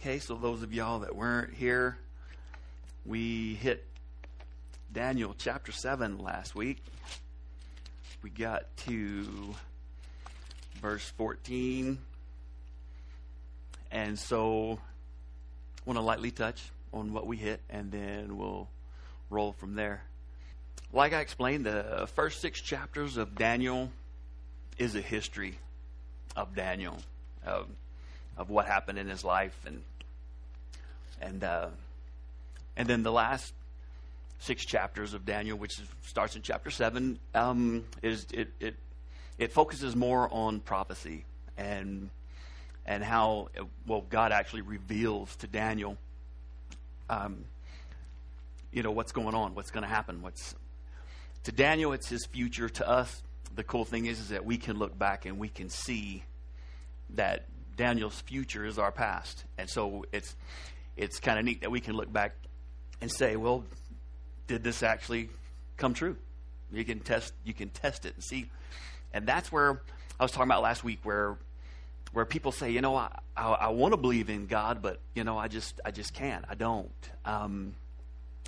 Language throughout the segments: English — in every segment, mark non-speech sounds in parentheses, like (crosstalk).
Okay, so those of y'all that weren't here, we hit Daniel chapter 7 last week. We got to verse 14. And so I want to lightly touch on what we hit, and then we'll roll from there. Like I explained, the first six chapters of Daniel is a history of Daniel, of, of what happened in his life, and and uh, and then the last six chapters of Daniel, which starts in chapter seven, um, is it, it it focuses more on prophecy and and how well God actually reveals to Daniel, um, you know what's going on, what's going to happen, what's to Daniel, it's his future. To us, the cool thing is, is that we can look back and we can see that Daniel's future is our past, and so it's it's kind of neat that we can look back and say, well, did this actually come true? You can test you can test it and see, and that's where I was talking about last week, where where people say, you know, I I, I want to believe in God, but you know, I just I just can't. I don't. Um,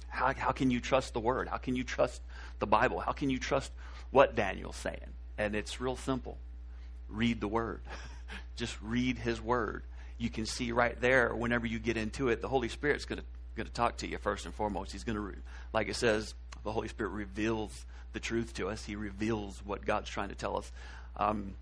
how how can you trust the Word? How can you trust the Bible? How can you trust what Daniel's saying? And it's real simple. Read the Word. (laughs) Just read His Word. You can see right there, whenever you get into it, the Holy Spirit's going to going to talk to you first and foremost. He's going to, like it says, the Holy Spirit reveals the truth to us. He reveals what God's trying to tell us. Um,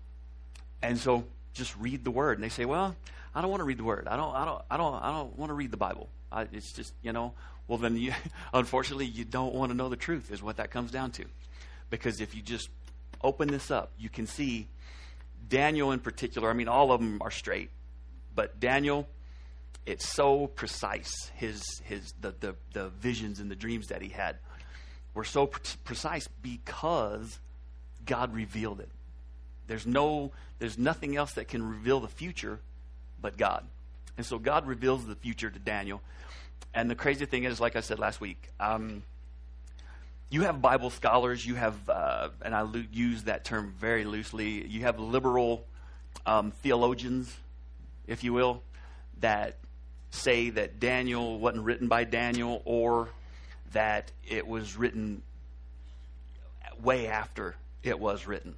and so, just read the Word. And they say, "Well, I don't want to read the Word. I don't. I don't. I don't. I don't want to read the Bible. I, it's just, you know." Well, then, you, (laughs) unfortunately, you don't want to know the truth. Is what that comes down to. Because if you just open this up, you can see Daniel in particular. I mean, all of them are straight, but Daniel it's so precise. His his the the, the visions and the dreams that he had were so pre- precise because God revealed it. There's no there's nothing else that can reveal the future but God. And so God reveals the future to Daniel. And the crazy thing is, like I said last week, um, you have Bible scholars, you have, uh, and I lo- use that term very loosely, you have liberal um, theologians, if you will, that say that Daniel wasn't written by Daniel or that it was written way after it was written.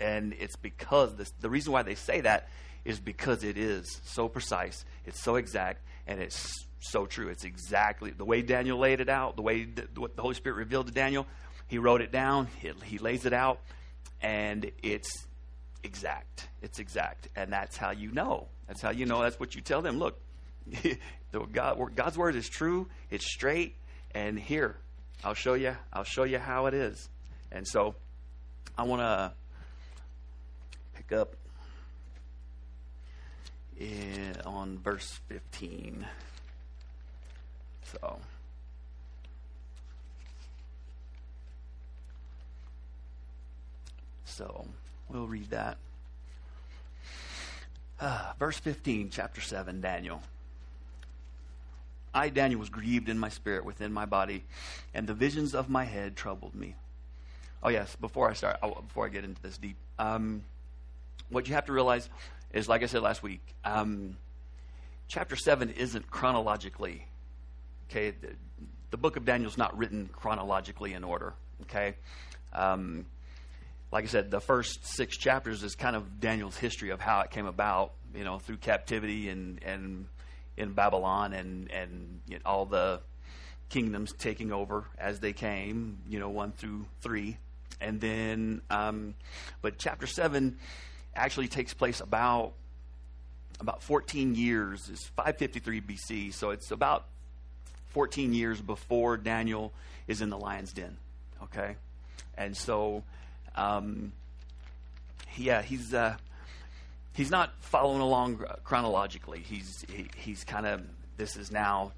And it's because this, the reason why they say that is because it is so precise, it's so exact, and it's so true. It's exactly the way Daniel laid it out, the way the, what the Holy Spirit revealed to Daniel. He wrote it down, he, he lays it out, and it's exact. It's exact. And that's how you know. That's how you know. That's what you tell them. Look, (laughs) God, God's word is true, it's straight, and here, I'll show you, I'll show you how it is. And so I want to pick up on verse 15. So. So, we'll read that. Uh, verse 15, chapter 7, Daniel. I, Daniel, was grieved in my spirit within my body, and the visions of my head troubled me. Oh, yes, before I start, oh, before I get into this deep, um, what you have to realize is, like I said last week, um, chapter 7 isn't chronologically, okay? The, the, book of Daniel is not written chronologically in order, okay? Um, like I said, the first six chapters is kind of Daniel's history of how it came about, you know, through captivity and, and in Babylon and and you know, all the kingdoms taking over as they came, you know, one through three, and then, um, but chapter seven actually takes place about about 14 years. It's 553 BC, so it's about 14 years before Daniel is in the lion's den. Okay, and so, um, yeah, he's. Uh, he's not following along chronologically. He's he, he's kind of this is now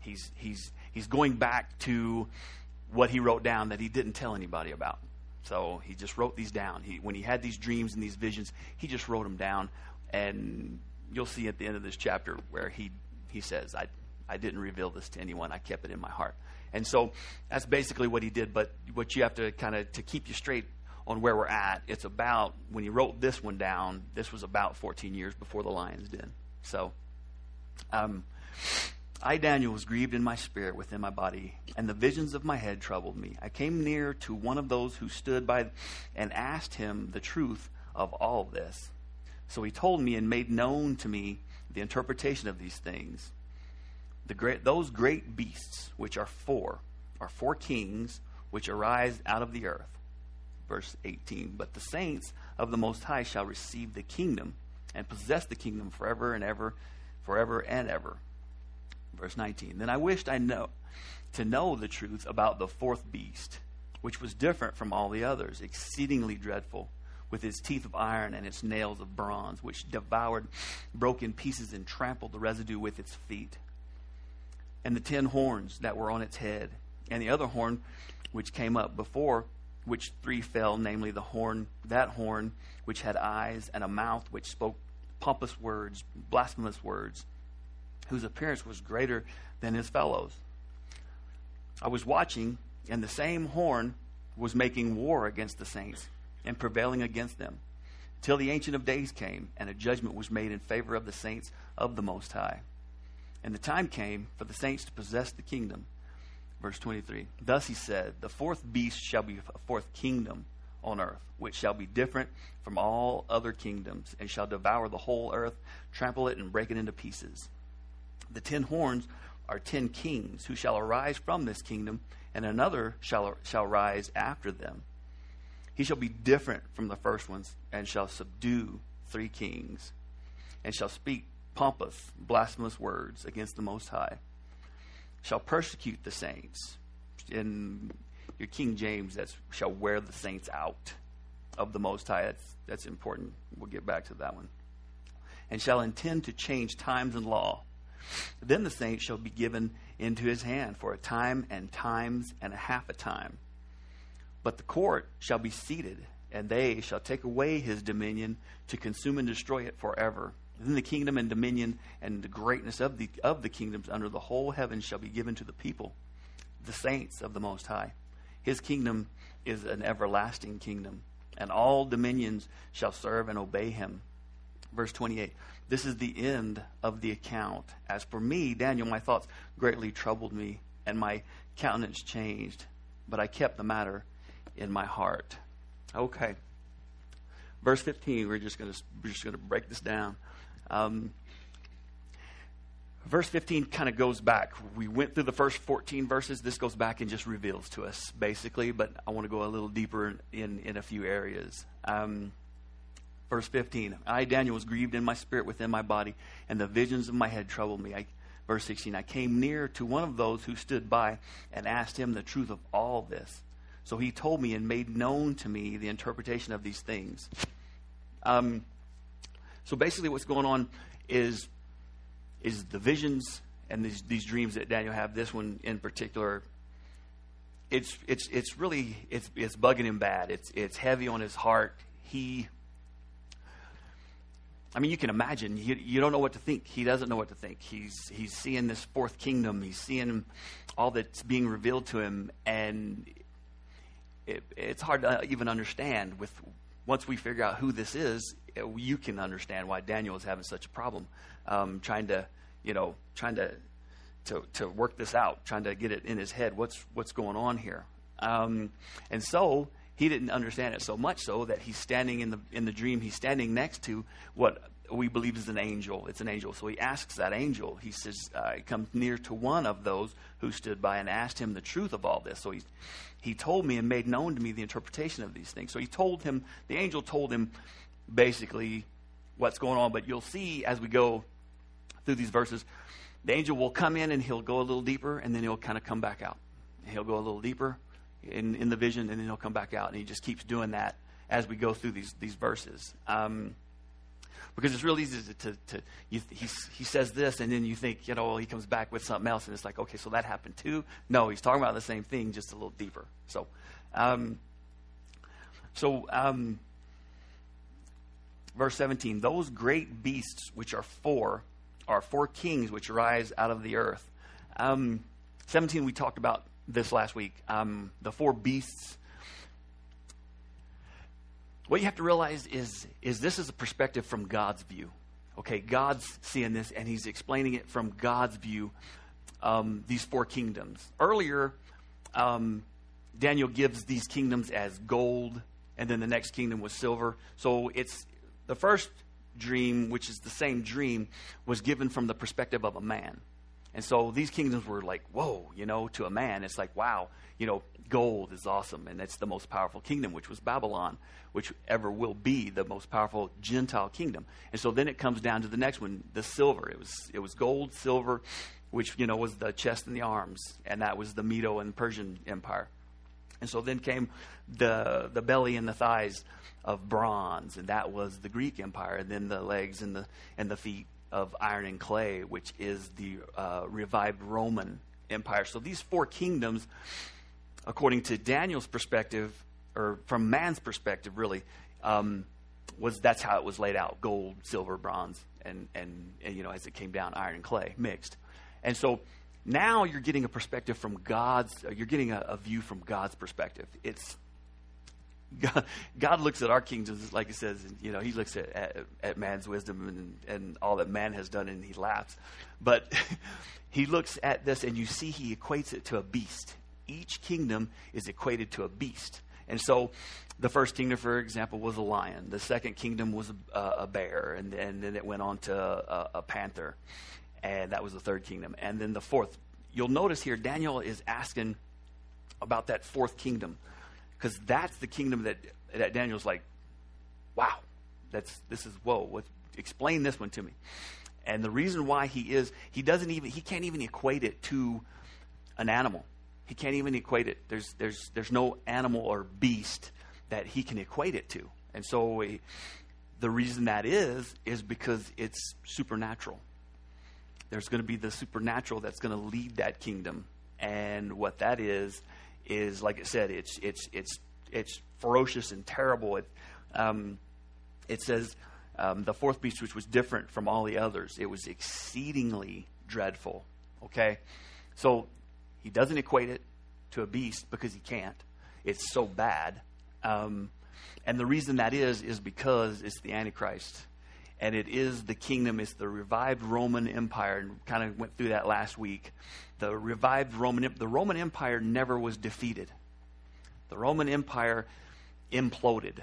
he's he's he's going back to what he wrote down that he didn't tell anybody about. So he just wrote these down. He when he had these dreams and these visions, he just wrote them down and you'll see at the end of this chapter where he he says, "I I didn't reveal this to anyone. I kept it in my heart." And so that's basically what he did, but what you have to kind of to keep you straight on where we're at, it's about, when he wrote this one down, this was about 14 years before the Lion's Den. So, Um, I, Daniel, was grieved in my spirit within my body, and the visions of my head troubled me. I came near to one of those who stood by and asked him the truth of all this. So he told me and made known to me the interpretation of these things. The great, those great beasts, which are four, are four kings which arise out of the earth. Verse 18. But the saints of the Most High shall receive the kingdom and possess the kingdom forever and ever, forever and ever. Verse 19. Then I wished I know to know the truth about the fourth beast, which was different from all the others, exceedingly dreadful, with its teeth of iron and its nails of bronze, which devoured, broke in pieces, and trampled the residue with its feet. And the ten horns that were on its head, and the other horn which came up before, which three fell, namely the horn, that horn which had eyes and a mouth which spoke pompous words, blasphemous words whose appearance was greater than his fellows. I was watching, and the same horn was making war against the saints and prevailing against them, till the Ancient of Days came, and a judgment was made in favor of the saints of the Most High. And the time came for the saints to possess the kingdom. Verse 23 Thus he said, The fourth beast shall be a fourth kingdom on earth, which shall be different from all other kingdoms, and shall devour the whole earth, trample it, and break it into pieces. The ten horns are ten kings who shall arise from this kingdom, and another shall, shall rise after them. He shall be different from the first ones, and shall subdue three kings, and shall speak pompous, blasphemous words against the Most High, shall persecute the saints. In your King James, that shall wear the saints out of the Most High. That's, that's important. We'll get back to that one. And shall intend to change times and law then the saints shall be given into his hand for a time and times and a half a time. But the court shall be seated, and they shall take away his dominion to consume and destroy it forever. Then the kingdom and dominion and the greatness of the of the kingdoms under the whole heaven shall be given to the people, the saints of the Most High. His kingdom is an everlasting kingdom, and all dominions shall serve and obey him. Verse 28 This is the end of the account. As for me, Daniel, my thoughts greatly troubled me, and my countenance changed, but I kept the matter in my heart. Okay. Verse 15, we're just going to we're just going to break this down. Um, verse 15 kind of goes back. We went through the first 14 verses. This goes back and just reveals to us, basically, but I want to go a little deeper in, in a few areas. Um, Verse 15 I, Daniel, was grieved in my spirit within my body, and the visions of my head troubled me. I, verse 16 I came near to one of those who stood by and asked him the truth of all this. So he told me and made known to me the interpretation of these things. Um, so basically, what's going on is is the visions and these, these dreams that Daniel have. This one in particular, it's it's it's really it's it's bugging him bad. It's it's heavy on his heart. He I mean, you can imagine. You, you don't know what to think. He doesn't know what to think. He's he's seeing this fourth kingdom. He's seeing all that's being revealed to him, and it, it's hard to even understand. With once we figure out who this is, you can understand why Daniel is having such a problem, um, trying to you know trying to to to work this out, trying to get it in his head. What's what's going on here? Um, and so he didn't understand it so much so that he's standing in the in the dream he's standing next to what we believe is an angel it's an angel so he asks that angel he says uh, he comes near to one of those who stood by and asked him the truth of all this so he he told me and made known to me the interpretation of these things so he told him the angel told him basically what's going on but you'll see as we go through these verses the angel will come in and he'll go a little deeper and then he'll kind of come back out he'll go a little deeper in, in the vision, and then he'll come back out. And he just keeps doing that as we go through these, these verses. Um, because it's real easy to, to, to you, he, he says this, and then you think, you know, he comes back with something else, and it's like, okay, so that happened too. No, he's talking about the same thing, just a little deeper. So, um, so um, verse 17 those great beasts which are four are four kings which rise out of the earth. Um, 17, we talked about this last week. Um, the four beasts. What you have to realize is, is this is a perspective from God's view. Okay, God's seeing this and he's explaining it from God's view, um, these four kingdoms. Earlier, um, Daniel gives these kingdoms as gold, and then the next kingdom was silver. So it's the first dream, which is the same dream, was given from the perspective of a man. And so these kingdoms were like, whoa, you know, to a man, it's like, wow, you know, gold is awesome, and that's the most powerful kingdom, which was Babylon, which ever will be the most powerful Gentile kingdom. And so then it comes down to the next one, the silver. It was it was gold, silver, which you know was the chest and the arms, and that was the Medo and Persian Empire. And so then came the the belly and the thighs of bronze, and that was the Greek Empire. And then the legs and the and the feet of iron and clay, which is the uh, revived Roman Empire. So these four kingdoms, according to Daniel's perspective, or from man's perspective, really, um, was that's how it was laid out: gold, silver, bronze, and, and and you know as it came down, iron and clay mixed. And so now you're getting a perspective from God's. You're getting a, a view from God's perspective. It's God, God, looks at our kingdoms, like He says, you know, He looks at, at, at, man's wisdom and, and all that man has done, and He laughs. But (laughs) He looks at this, and you see He equates it to a beast. Each kingdom is equated to a beast. And so the first kingdom, for example, was a lion. The second kingdom was a, a bear, and, and then it went on to a, a panther. And that was the third kingdom. And then the fourth. You'll notice here, Daniel is asking about that fourth kingdom because that's the kingdom that, that Daniel's like, wow, that's this is whoa. What, explain this one to me. And the reason why he is, he doesn't even, he can't even equate it to an animal. He can't even equate it. There's, there's, there's no animal or beast that he can equate it to. And so he, the reason that is, is because it's supernatural. There's going to be the supernatural that's going to lead that kingdom. And what that is, is like I said, it's it's it's it's ferocious and terrible. It um, it says um, the fourth beast, which was different from all the others, it was exceedingly dreadful. Okay, so he doesn't equate it to a beast because he can't. It's so bad, um, and the reason that is is because it's the Antichrist and it is the kingdom. It's the revived Roman Empire, and kind of went through that last week. The revived Roman, the Roman Empire never was defeated. The Roman Empire imploded,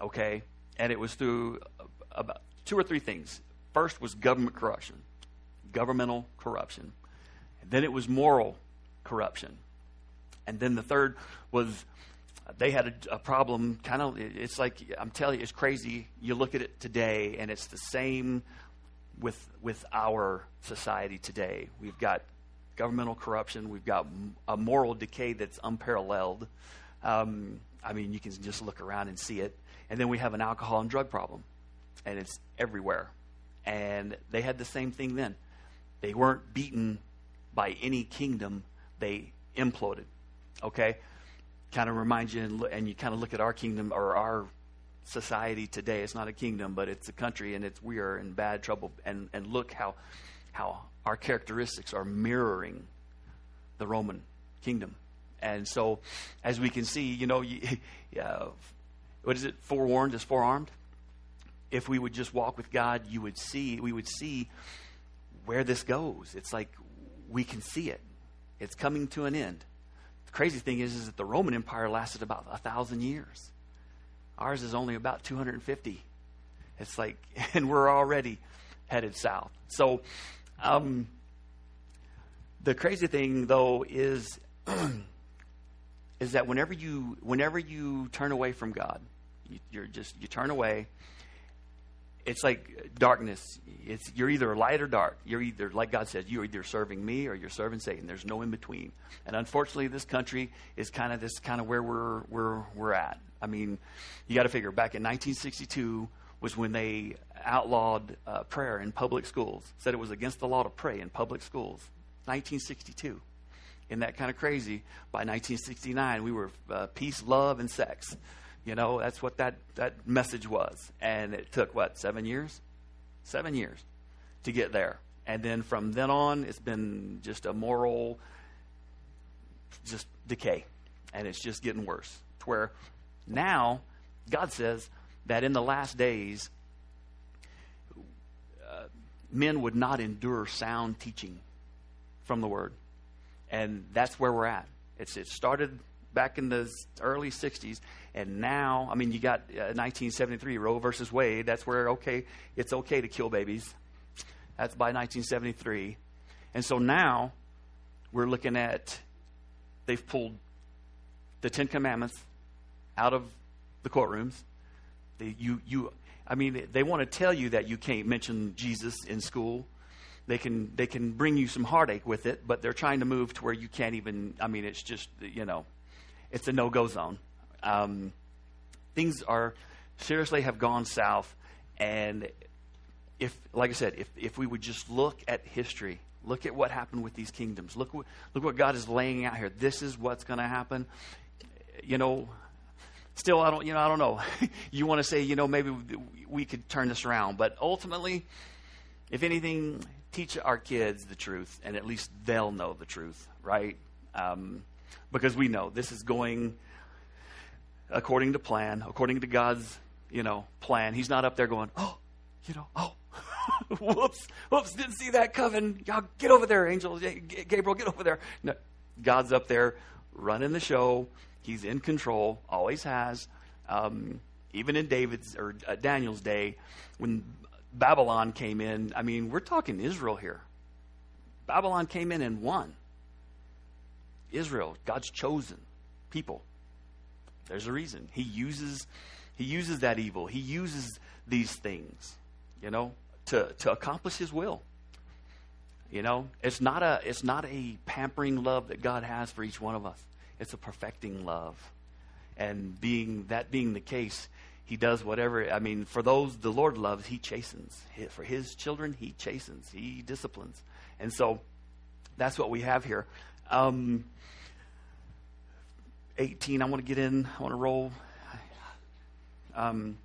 okay, and it was through uh, about two or three things. First was government corruption, governmental corruption, and then it was moral corruption, and then the third was they had a, a problem. Kind of, it's like I'm telling you, it's crazy. You look at it today, and it's the same with with our society today. We've got governmental corruption. We've got a moral decay that's unparalleled. Um, I mean, you can just look around and see it. And then we have an alcohol and drug problem, and it's everywhere. And they had the same thing then. They weren't beaten by any kingdom. They imploded. Okay? Kind of remind you, and, and you kind of look at our kingdom or our society today. It's not a kingdom, but it's a country, and it's we are in bad trouble. And and look how how our characteristics are mirroring the Roman kingdom. And so, as we can see, you know, you, (laughs) uh, what is it? Forewarned is forearmed. If we would just walk with God, you would see. We would see where this goes. It's like we can see it. It's coming to an end crazy thing is, is that the Roman Empire lasted about a thousand years. Ours is only about 250. It's like, (laughs) and we're already headed south. So, um, the crazy thing though is, (clears throat) is that whenever you whenever you turn away from God, you, you're just you turn away it's like darkness. It's you're either light or dark. You're either like God says, you're either serving me or you're serving Satan. There's no in between. And unfortunately, this country is kind of this kind of where we're we're we're at. I mean, you got to figure back in 1962 was when they outlawed uh, prayer in public schools. Said it was against the law to pray in public schools. 1962. Isn't that kind of crazy? By 1969, we were uh, peace, love, and sex. You know, that's what that, that message was. And it took, what, seven years? Seven years to get there. And then from then on, it's been just a moral, just decay. And it's just getting worse. To where now, God says that in the last days, uh, men would not endure sound teaching from the word. And that's where we're at. It's, it started back in the early 60s, and now, I mean, you got uh, 1973, Roe versus Wade. That's where, okay, it's okay to kill babies. That's by 1973. And so now we're looking at, they've pulled the Ten Commandments out of the courtrooms. They, you, you, I mean, they want to tell you that you can't mention Jesus in school. They can, they can bring you some heartache with it, but they're trying to move to where you can't even, I mean, it's just, you know, it's a no go zone. Um, things are seriously have gone south. And if, like I said, if, if we would just look at history, look at what happened with these kingdoms, look, what, look what God is laying out here. This is what's going to happen. You know, still, I don't, you know, I don't know. (laughs) you want to say, you know, maybe we could turn this around, but ultimately, if anything, teach our kids the truth, and at least they'll know the truth, right? Um, because we know this is going according to plan, according to God's, you know, plan. He's not up there going, oh, you know, oh, (laughs) whoops, whoops, didn't see that coming. Y'all get over there, angels. Gabriel, get over there. No, God's up there running the show. He's in control, always has. Um, even in David's or uh, Daniel's day, when Babylon came in, I mean, we're talking Israel here. Babylon came in and won. Israel, God's chosen people. There's a reason. He uses he uses that evil. He uses these things, you know, to, to accomplish his will. You know, it's not a it's not a pampering love that God has for each one of us. It's a perfecting love. And being that being the case, he does whatever I mean, for those the Lord loves, he chastens. For his children, he chastens. He disciplines. And so that's what we have here. Um, 18, I want to get in, I want to roll. Um,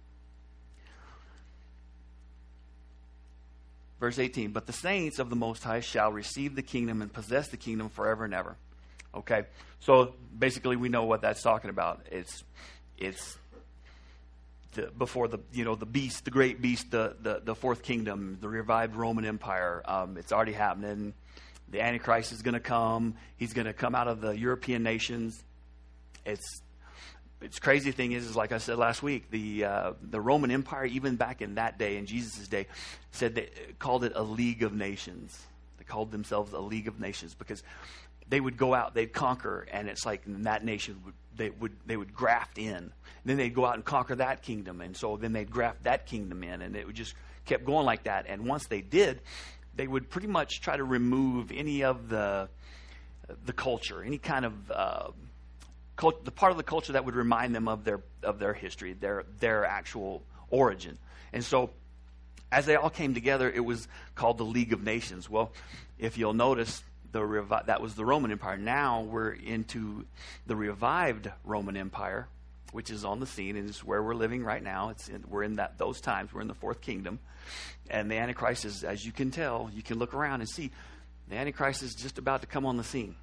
verse 18, but the saints of the Most High shall receive the kingdom and possess the kingdom forever and ever. Okay, so basically we know what that's talking about. It's, it's the, before the you know the beast, the great beast, the the, the fourth kingdom, the revived Roman Empire. Um, it's already happening. The Antichrist is going to come. He's going to come out of the European nations it's it's crazy thing is, is like I said last week, the uh, the Roman Empire, even back in that day, in Jesus' day, said they called it a league of nations. They called themselves a league of nations because they would go out, they'd conquer, and it's like that nation would they would they would graft in. And then they'd go out and conquer that kingdom, and so then they'd graft that kingdom in, and it would just kept going like that. And once they did, they would pretty much try to remove any of the the culture, any kind of uh, cult, the part of the culture that would remind them of their of their history, their their actual origin. And so, as they all came together, it was called the League of Nations. Well, if you'll notice, the revi- that was the Roman Empire. Now we're into the revived Roman Empire, which is on the scene and is where we're living right now. It's in, we're in that those times. We're in the fourth kingdom, and the Antichrist is, as you can tell, you can look around and see the Antichrist is just about to come on the scene.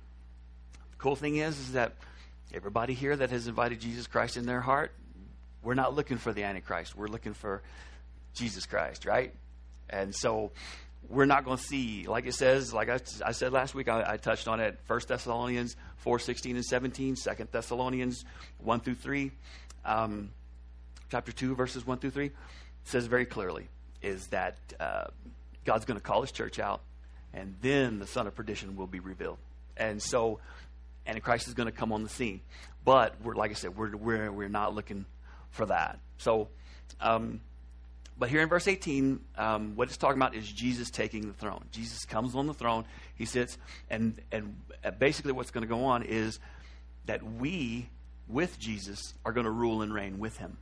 The cool thing is, is that Everybody here that has invited Jesus Christ in their heart, we're not looking for the Antichrist. We're looking for Jesus Christ, right? And so we're not going to see, like it says, like I, I said last week, I, I, touched on it, 1 Thessalonians 4, 16 and 17, 2 Thessalonians 1 through 3, um, chapter 2, verses 1 through 3, says very clearly is that uh, God's going to call his church out, and then the son of perdition will be revealed. And so Antichrist is going to come on the scene. But we're like I said, we're we're we're not looking for that. So, um, but here in verse 18, um, what it's talking about is Jesus taking the throne. Jesus comes on the throne. He sits, and and basically what's going to go on is that we, with Jesus, are going to rule and reign with Him.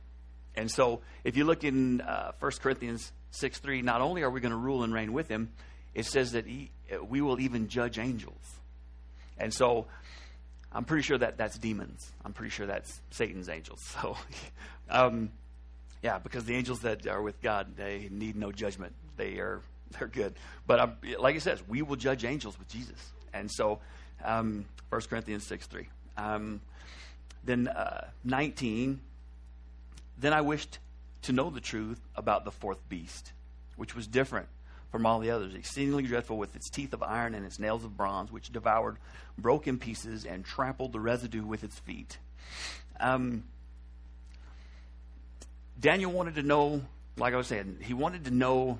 And so, if you look in uh, 1 Corinthians 6 3, not only are we going to rule and reign with Him, it says that he, we will even judge angels. And so, I'm pretty sure that that's demons. I'm pretty sure that's Satan's angels. (laughs) So, um, yeah, because the angels that are with God, they need no judgment. They are they're good. But like it says, we will judge angels with Jesus. And so, um, 1 Corinthians 6 3. Um, then uh, 19. Then I wished to know the truth about the fourth beast, which was different from all the others, exceedingly dreadful with its teeth of iron and its nails of bronze, which devoured, broke in pieces, and trampled the residue with its feet. Um, Daniel wanted to know, like I was saying, he wanted to know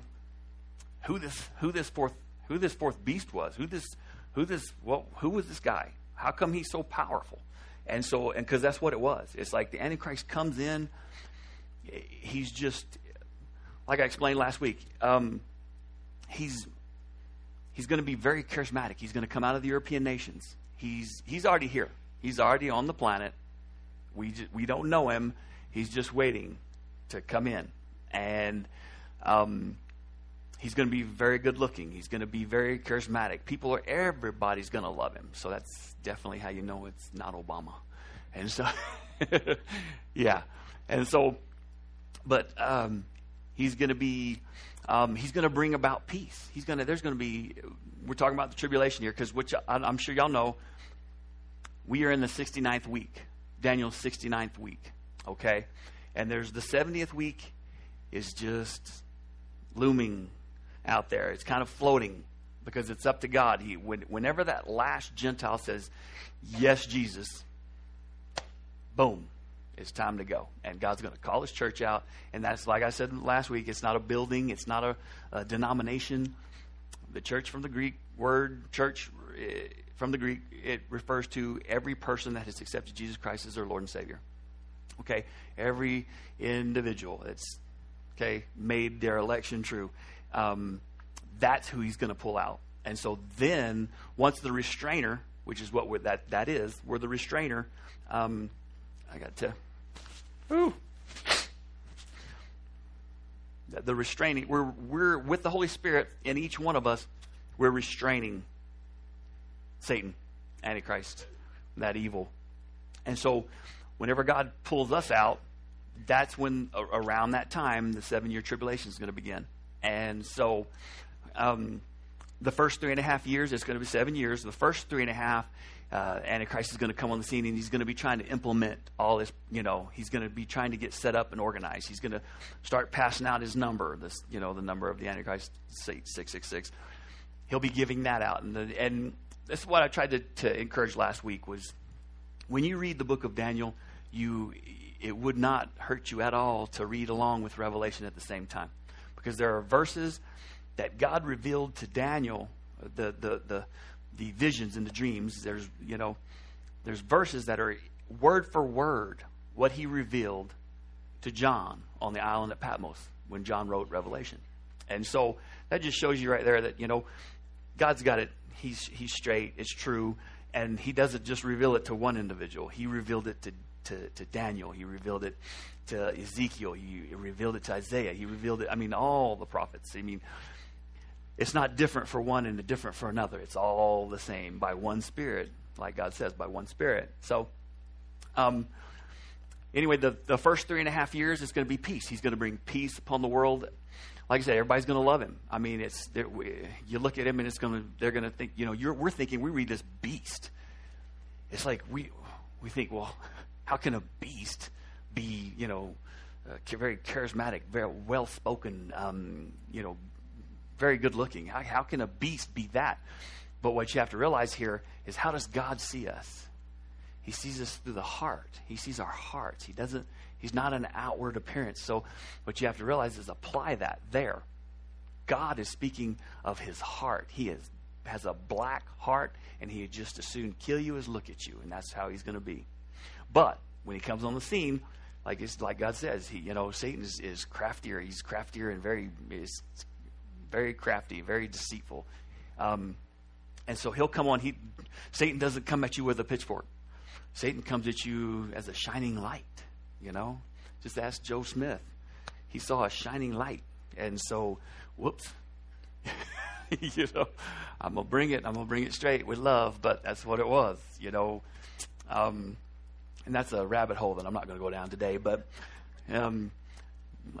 who this who this fourth who this fourth beast was, who this who this well, who was this guy? How come he's so powerful? And so, and because that's what it was. It's like the Antichrist comes in, he's just like I explained last week. Um, he's he's going to be very charismatic. He's going to come out of the European nations. He's he's already here. He's already on the planet. We just, we don't know him. He's just waiting to come in, and um, he's going to be very good looking. He's going to be very charismatic. People are everybody's going to love him. So that's definitely how you know it's not Obama. And so, (laughs) yeah, and so, but um, he's going to be. Um, he's going to bring about peace. He's going to. There's going to be. We're talking about the tribulation here, because which I'm sure y'all know. We are in the 69th week, Daniel's 69th week. Okay, and there's the 70th week is just looming out there. It's kind of floating because it's up to God. He, when, whenever that last Gentile says, Yes, Jesus, boom, it's time to go. And God's going to call his church out. And that's, like I said last week, it's not a building, it's not a, a denomination. The church from the Greek word, church eh, from the Greek, it refers to every person that has accepted Jesus Christ as their Lord and Savior. Okay? Every individual that's, okay, made their election true um, that's who he's going to pull out. And so then, once the restrainer, which is what that that is, we're the restrainer. Um, I got to, ooh, the restraining. We're we're with the Holy Spirit in each one of us. We're restraining Satan, Antichrist, that evil. And so, whenever God pulls us out, that's when around that time the seven year tribulation is going to begin. And so um, the first three and a half years, it's going to be seven years. The first three and a half, uh, Antichrist is going to come on the scene and he's going to be trying to implement all this, you know, he's going to be trying to get set up and organized. He's going to start passing out his number, this, you know, the number of the Antichrist, 666. He'll be giving that out. And, the, and this is what I tried to, to encourage last week was when you read the book of Daniel, you, it would not hurt you at all to read along with Revelation at the same time because there are verses that God revealed to Daniel, the, the, the, the visions and the dreams. There's, you know, there's verses that are word for word what he revealed to John on the island of Patmos when John wrote Revelation. And so that just shows you right there that, you know, God's got it. He's, he's straight. It's true. And he doesn't just reveal it to one individual. He revealed it to, to, to Daniel. He revealed it to Ezekiel. He revealed it to Isaiah. He revealed it, I mean, all the prophets. I mean, it's not different for one and different for another. It's all the same by one Spirit, like God says, by one Spirit. So, um, anyway, the, the first three and a half years is going to be peace. He's going to bring peace upon the world. Like I said, everybody's going to love him. I mean, it's you look at him and it's going to they're going to think, you know, we're thinking we read this beast. It's like we we think, well, how can a beast be, you know, uh, very charismatic, very well spoken, um, you know, very good looking. How, how can a beast be that? But what you have to realize here is how does God see us? He sees us through the heart. He sees our hearts. He doesn't. He's not an outward appearance. So what you have to realize is apply that there. God is speaking of his heart. He is, has a black heart, and he would just as soon kill you as look at you, and that's how he's going to be. But when he comes on the scene, like it's like God says, he you know Satan is, is craftier. He's craftier and very is very crafty, very deceitful. Um, and so he'll come on. He Satan doesn't come at you with a pitchfork. Satan comes at you as a shining light. You know, just ask Joe Smith. He saw a shining light, and so whoops. (laughs) you know, I'm gonna bring it. I'm gonna bring it straight with love, but that's what it was. You know, um, and that's a rabbit hole that I'm not going to go down today, but um,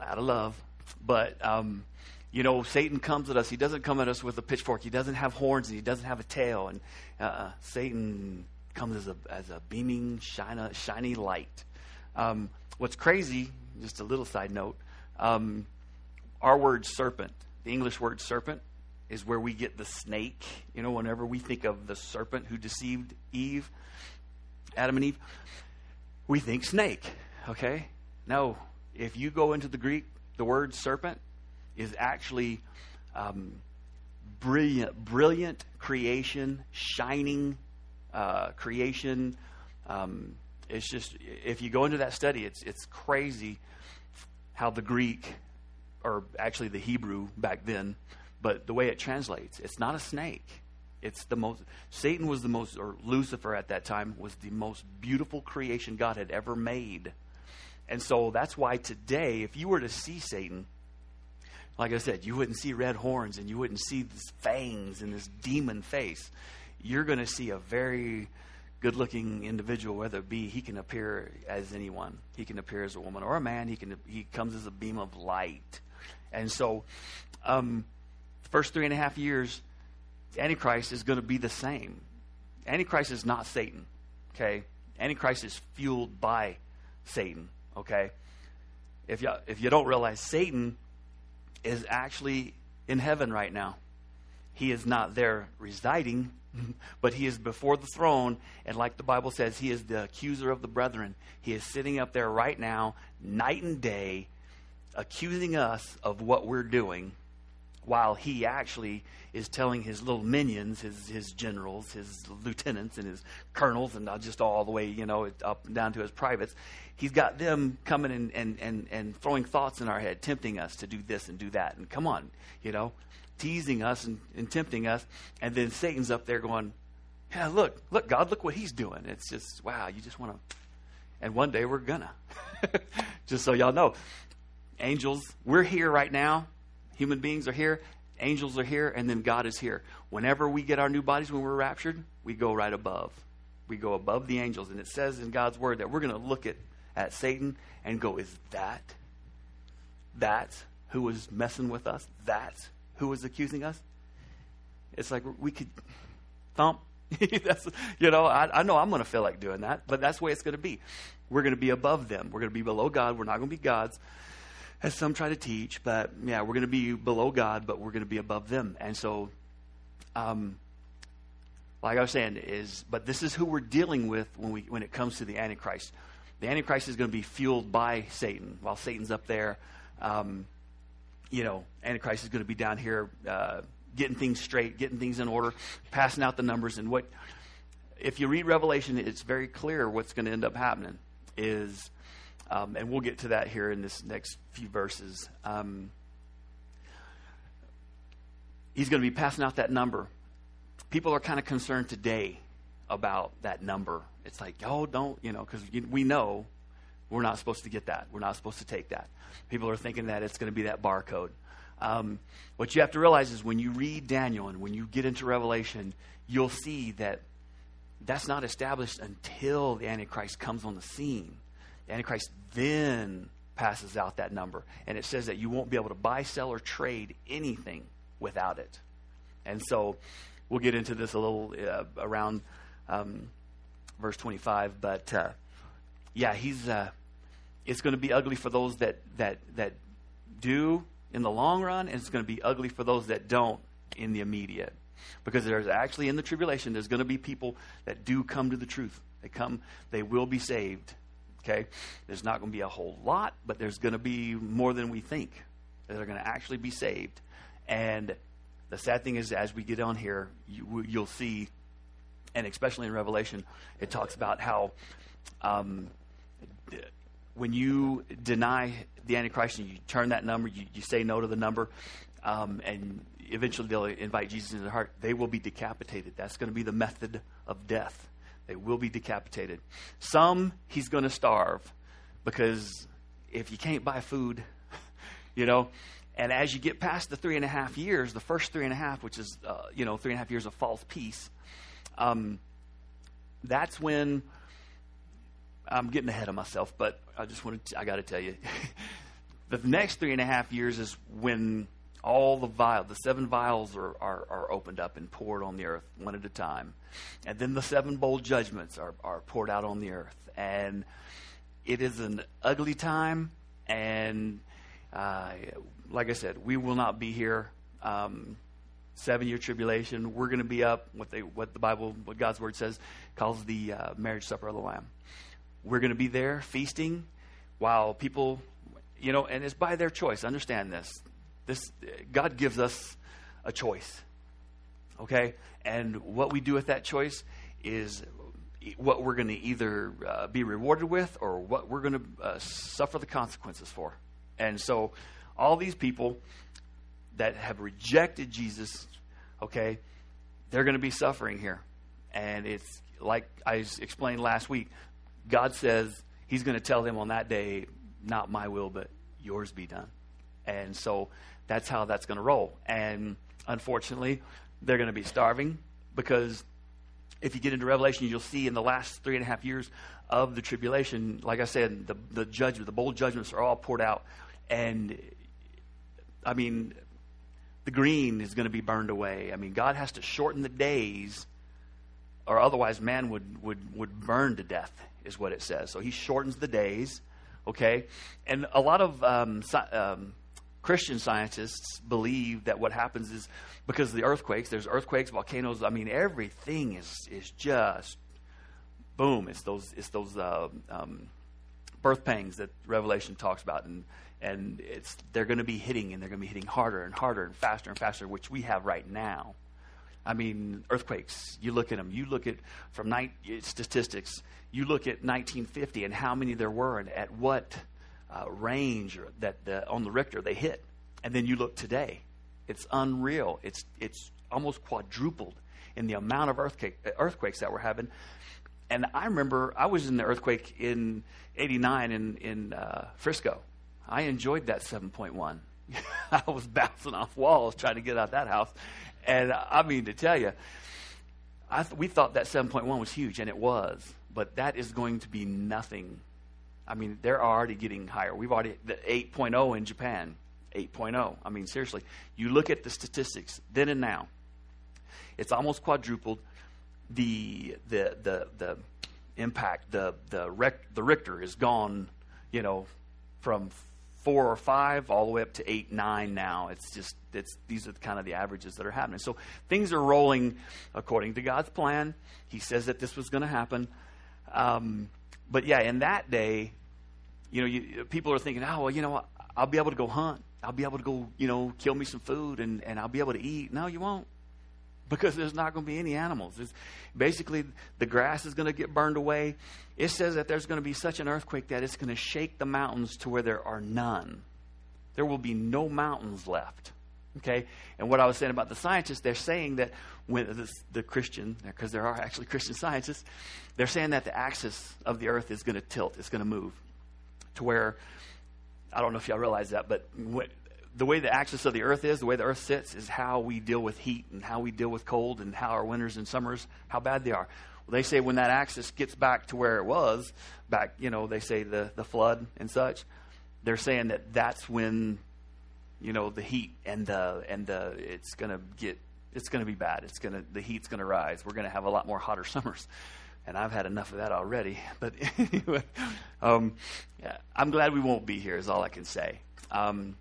out of love. But, um, you know, Satan comes at us. He doesn't come at us with a pitchfork. He doesn't have horns and he doesn't have a tail. And uh, Satan comes as a, as a beaming, shiny, shiny light. Um, what's crazy, just a little side note, um, our word serpent, the English word serpent is where we get the snake. You know, whenever we think of the serpent who deceived Eve, Adam and Eve, we think snake. Okay? No. If you go into the Greek, the word serpent is actually um, brilliant, brilliant creation, shining uh, creation. Um, it's just if you go into that study, it's it's crazy how the Greek, or actually the Hebrew back then, but the way it translates, it's not a snake. It's the most Satan was the most or Lucifer at that time was the most beautiful creation God had ever made. And so that's why today if you were to see Satan like I said, you wouldn't see red horns and you wouldn't see these fangs and this demon face. You're going to see a very good looking individual, whether it be he can appear as anyone. He can appear as a woman or a man. He can he comes as a beam of light. And so um, first three and a half years, Antichrist is going to be the same. Antichrist is not Satan. Okay? Antichrist is fueled by Satan. Okay? If you if you don't realize Satan is actually in heaven right now. He is not there residing, (laughs) but he is before the throne. And like the Bible says, he is the accuser of the brethren. He is sitting up there right now, night and day, accusing us of what we're doing, while he actually is telling his little minions, his, his generals, his lieutenants, and his colonels, and just all the way, you know, up and down to his privates he's got them coming and, and, and, and throwing thoughts in our head, tempting us to do this and do that. And come on, you know, teasing us and, and tempting us. And then Satan's up there going, yeah, look, look, God, look what he's doing. It's just, wow, you just want to. And one day we're gonna. (laughs) just so y'all know. Angels, we're here right now. Human beings are here. Angels are here. And then God is here. Whenever we get our new bodies, when we're raptured, we go right above. We go above the angels. And it says in God's word that we're going to look at at Satan and go, Is that, that who was messing with us? That who was accusing us? It's like we could thump. (laughs) that's, you know, I, I know I'm going to feel like doing that, but that's the way it's going to be. We're going to be above them. We're going to be below God. We're not going to be gods, as some try to teach. But yeah, we're going to be below God, but we're going to be above them. And so, um, like I was saying, is but this is who we're dealing with when we when it comes to the Antichrist the Antichrist is going to be fueled by Satan while Satan's up there. Um, you know, Antichrist is going to be down here uh, getting things straight, getting things in order, passing out the numbers. And what, if you read Revelation, it's very clear what's going to end up happening is, um, and we'll get to that here in this next few verses. Um, he's going to be passing out that number. People are kind of concerned today about that number. It's like, oh, don't, you know, because we know we're not supposed to get that. We're not supposed to take that. People are thinking that it's going to be that barcode. Um, what you have to realize is when you read Daniel and when you get into Revelation, you'll see that that's not established until the Antichrist comes on the scene. Antichrist then passes out that number. And it says that you won't be able to buy, sell, or trade anything without it. And so we'll get into this a little uh, around um, verse 25. But uh, yeah, he's uh, it's going to be ugly for those that that that do in the long run, and it's going to be ugly for those that don't in the immediate. Because there's actually in the tribulation, there's going to be people that do come to the truth. They come, they will be saved. Okay, there's not going to be a whole lot, but there's going to be more than we think that are going to actually be saved. And the sad thing is, as we get on here, you, you'll see and especially in Revelation, it talks about how um, when you deny the Antichrist and you turn that number, you, you say no to the number, um, and eventually they'll invite Jesus into their heart, they will be decapitated. That's going to be the method of death. They will be decapitated. Some, he's going to starve because if you can't buy food, (laughs) you know, and as you get past the three and a half years, the first three and a half, which is, uh, you know, three and a half years of false peace, um, that's when I'm getting ahead of myself, but I just want to, I got to tell you, (laughs) the next three and a half years is when all the vials, the seven vials are, are, are, opened up and poured on the earth one at a time. And then the seven bowl judgments are, are poured out on the earth. And it is an ugly time. And uh, like I said, we will not be here Um, seven year tribulation. We're going to be up what they what the Bible what God's word says calls the uh, marriage supper of the Lamb. We're going to be there feasting while people, you know, and it's by their choice. Understand this. This God gives us a choice. Okay, and what we do with that choice is what we're going to either uh, be rewarded with or what we're going to uh, suffer the consequences for. And so, all these people that have rejected Jesus, okay, they're going to be suffering here. And it's like I explained last week God says He's going to tell them on that day, not my will, but yours be done. And so that's how that's going to roll. And unfortunately, they're going to be starving because if you get into Revelation, you'll see in the last three and a half years of the tribulation, like I said, the, the judgment, the bowl judgments are all poured out. And I mean, the green is going to be burned away. I mean, God has to shorten the days, or otherwise man would, would, would burn to death, is what it says. So he shortens the days, okay? And a lot of um, um, Christian scientists believe that what happens is because of the earthquakes, there's earthquakes, volcanoes, I mean, everything is, is just boom. It's those, it's those uh, um, birth pangs that Revelation talks about. And and it's they're going to be hitting and they're going to be hitting harder and harder and faster and faster, which we have right now. I mean, earthquakes. You look at them. You look at from night statistics. You look at 1950 and how many there were and at what uh, range that the, on the Richter they hit, and then you look today. It's unreal. It's it's almost quadrupled in the amount of earthquake, earthquakes that we're having. And I remember I was in the earthquake in '89 in in uh, Frisco, I enjoyed that 7.1. (laughs) I was bouncing off walls trying to get out that house. And I mean, to tell you, I th- we thought that 7.1 was huge, and it was. But that is going to be nothing. I mean, they're already getting higher. We've already, the 8.0 in Japan, 8.0. I mean, seriously, you look at the statistics then and now, it's almost quadrupled. The, the, the, the impact, the, the, rec- the Richter is gone, you know, from four or five all the way up to eight, nine now. It's just, it's, these are kind of the averages that are happening. So things are rolling according to God's plan. He says that this was going to happen. Um, but yeah, in that day, you know, you, people are thinking, oh, well, you know? I'll be able to go hunt. I'll be able to go, you know, kill me some food and, and I'll be able to eat. No, you won't because there's not going to be any animals. It's basically, the grass is going to get burned away. It says that there's going to be such an earthquake that it's going to shake the mountains to where there are none. There will be no mountains left. Okay? And what I was saying about the scientists, they're saying that when the, the Christian, because there are actually Christian scientists, they're saying that the axis of the earth is going to tilt, it's going to move to where, I don't know if y'all realize that, but the way the axis of the earth is, the way the earth sits, is how we deal with heat and how we deal with cold and how our winters and summers, how bad they are. Well, they say when that axis gets back to where it was, back, you know, they say the, the flood and such, they're saying that that's when, you know, the heat and the, and the, it's going to get, it's going to be bad. It's going to, the heat's going to rise. We're going to have a lot more hotter (laughs) summers. And I've had enough of that already. (laughs) But anyway, um, I'm glad we won't be here, is all I can say. Um,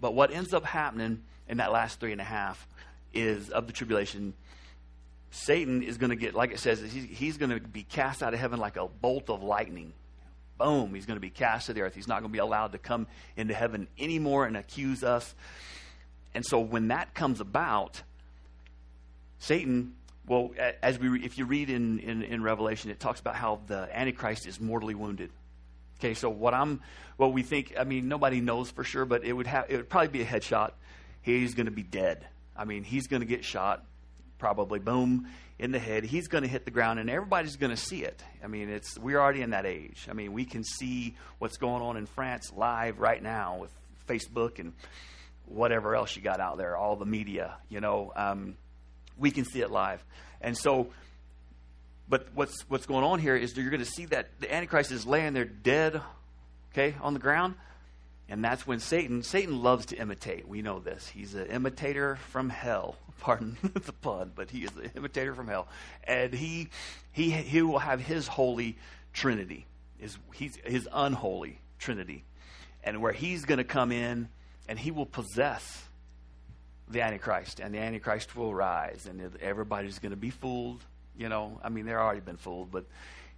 but what ends up happening in that last three and a half is of the tribulation, Satan is going to get, like it says, he's, he's going to be cast out of heaven like a bolt of lightning. Boom, he's going to be cast to the earth. He's not going to be allowed to come into heaven anymore and accuse us. And so when that comes about, Satan, well, as we, if you read in, in, in Revelation, it talks about how the Antichrist is mortally wounded. Okay, so what I'm, what we think, I mean, nobody knows for sure, but it would have, it would probably be a headshot. He's going to be dead. I mean, he's going to get shot, probably boom in the head. He's going to hit the ground, and everybody's going to see it. I mean, it's we're already in that age. I mean, we can see what's going on in France live right now with Facebook and whatever else you got out there, all the media. You know, um, we can see it live, and so but what's, what's going on here is you're going to see that the Antichrist is laying there dead, okay, on the ground. And that's when Satan, Satan loves to imitate. We know this. He's an imitator from hell. (laughs) Pardon (laughs) the pun, but he is an imitator from hell. And he, he, he will have his holy trinity, his, he's, his unholy trinity. And where he's going to come in and he will possess the Antichrist, and the Antichrist will rise, and everybody's going to be fooled. You know, I mean, they've already been fooled, but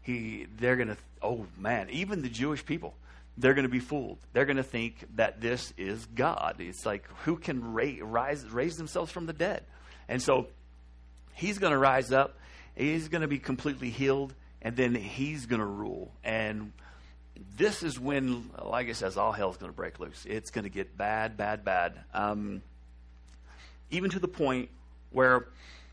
he, they're going to. Oh man, even the Jewish people, they're going to be fooled. They're going to think that this is God. It's like who can ra- rise, raise themselves from the dead, and so he's going to rise up. He's going to be completely healed, and then he's going to rule. And this is when, like I says, all hell's going to break loose. It's going to get bad, bad, bad. Um, even to the point where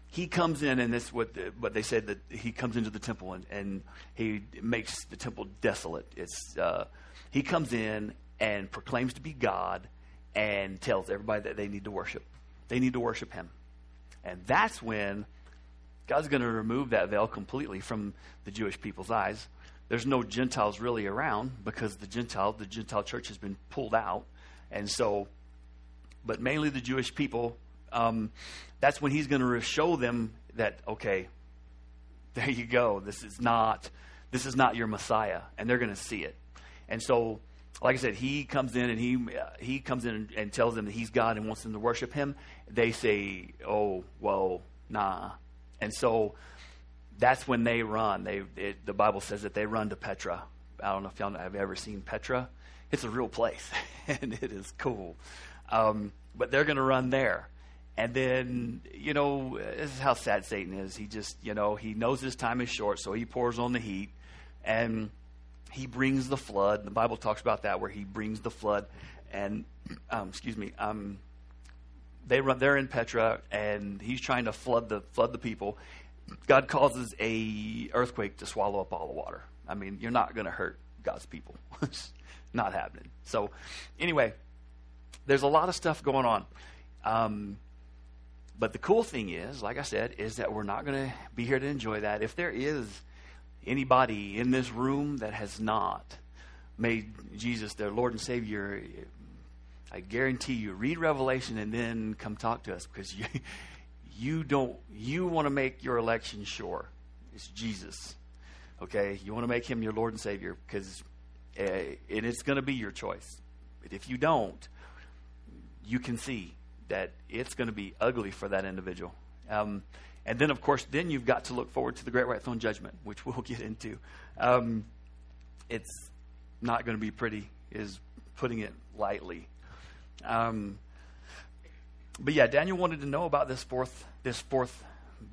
he comes in, and this what the, what they said that he comes into the temple and, and he makes the temple desolate. It's uh, he comes in and proclaims to be God and tells everybody that they need to worship. They need to worship him, and that's when God's going to remove that veil completely from the Jewish people's eyes there's no Gentiles really around because the Gentile, the Gentile church has been pulled out. And so, but mainly the Jewish people, um, that's when he's going to show them that, okay, there you go. This is not, this is not your Messiah. And they're going to see it. And so, like I said, he comes in and he, uh, he comes in and, and tells them that he's God and wants them to worship him. They say, oh, well, nah. And so, that's when they run. They it, the Bible says that they run to Petra. I don't know if y'all have ever seen Petra. It's a real place, (laughs) and it is cool. Um, but they're going to run there. And then, you know, this is how sad Satan is. He just, you know, he knows his time is short, so he pours on the heat and he brings the flood. The Bible talks about that, where he brings the flood. And, um, excuse me, um, they run, they're in Petra, and he's trying to flood the, flood the people. God causes a earthquake to swallow up all the water. I mean, you're not going to hurt God's people. (laughs) it's not happening. So, anyway, there's a lot of stuff going on. Um, but the cool thing is, like I said, is that we're not going to be here to enjoy that. If there is anybody in this room that has not made Jesus their Lord and Savior, I guarantee you, read Revelation and then come talk to us because you, (laughs) you don't you want to make your election sure. It's Jesus. Okay? You want to make him your Lord and Savior because uh, and it's going to be your choice. But if you don't, you can see that it's going to be ugly for that individual. Um, and then, of course, then you've got to look forward to the great white throne judgment, which (laughs) we'll get into. Um, it's not going to be pretty, is putting it lightly. Um, but yeah, Daniel wanted to know about this fourth this fourth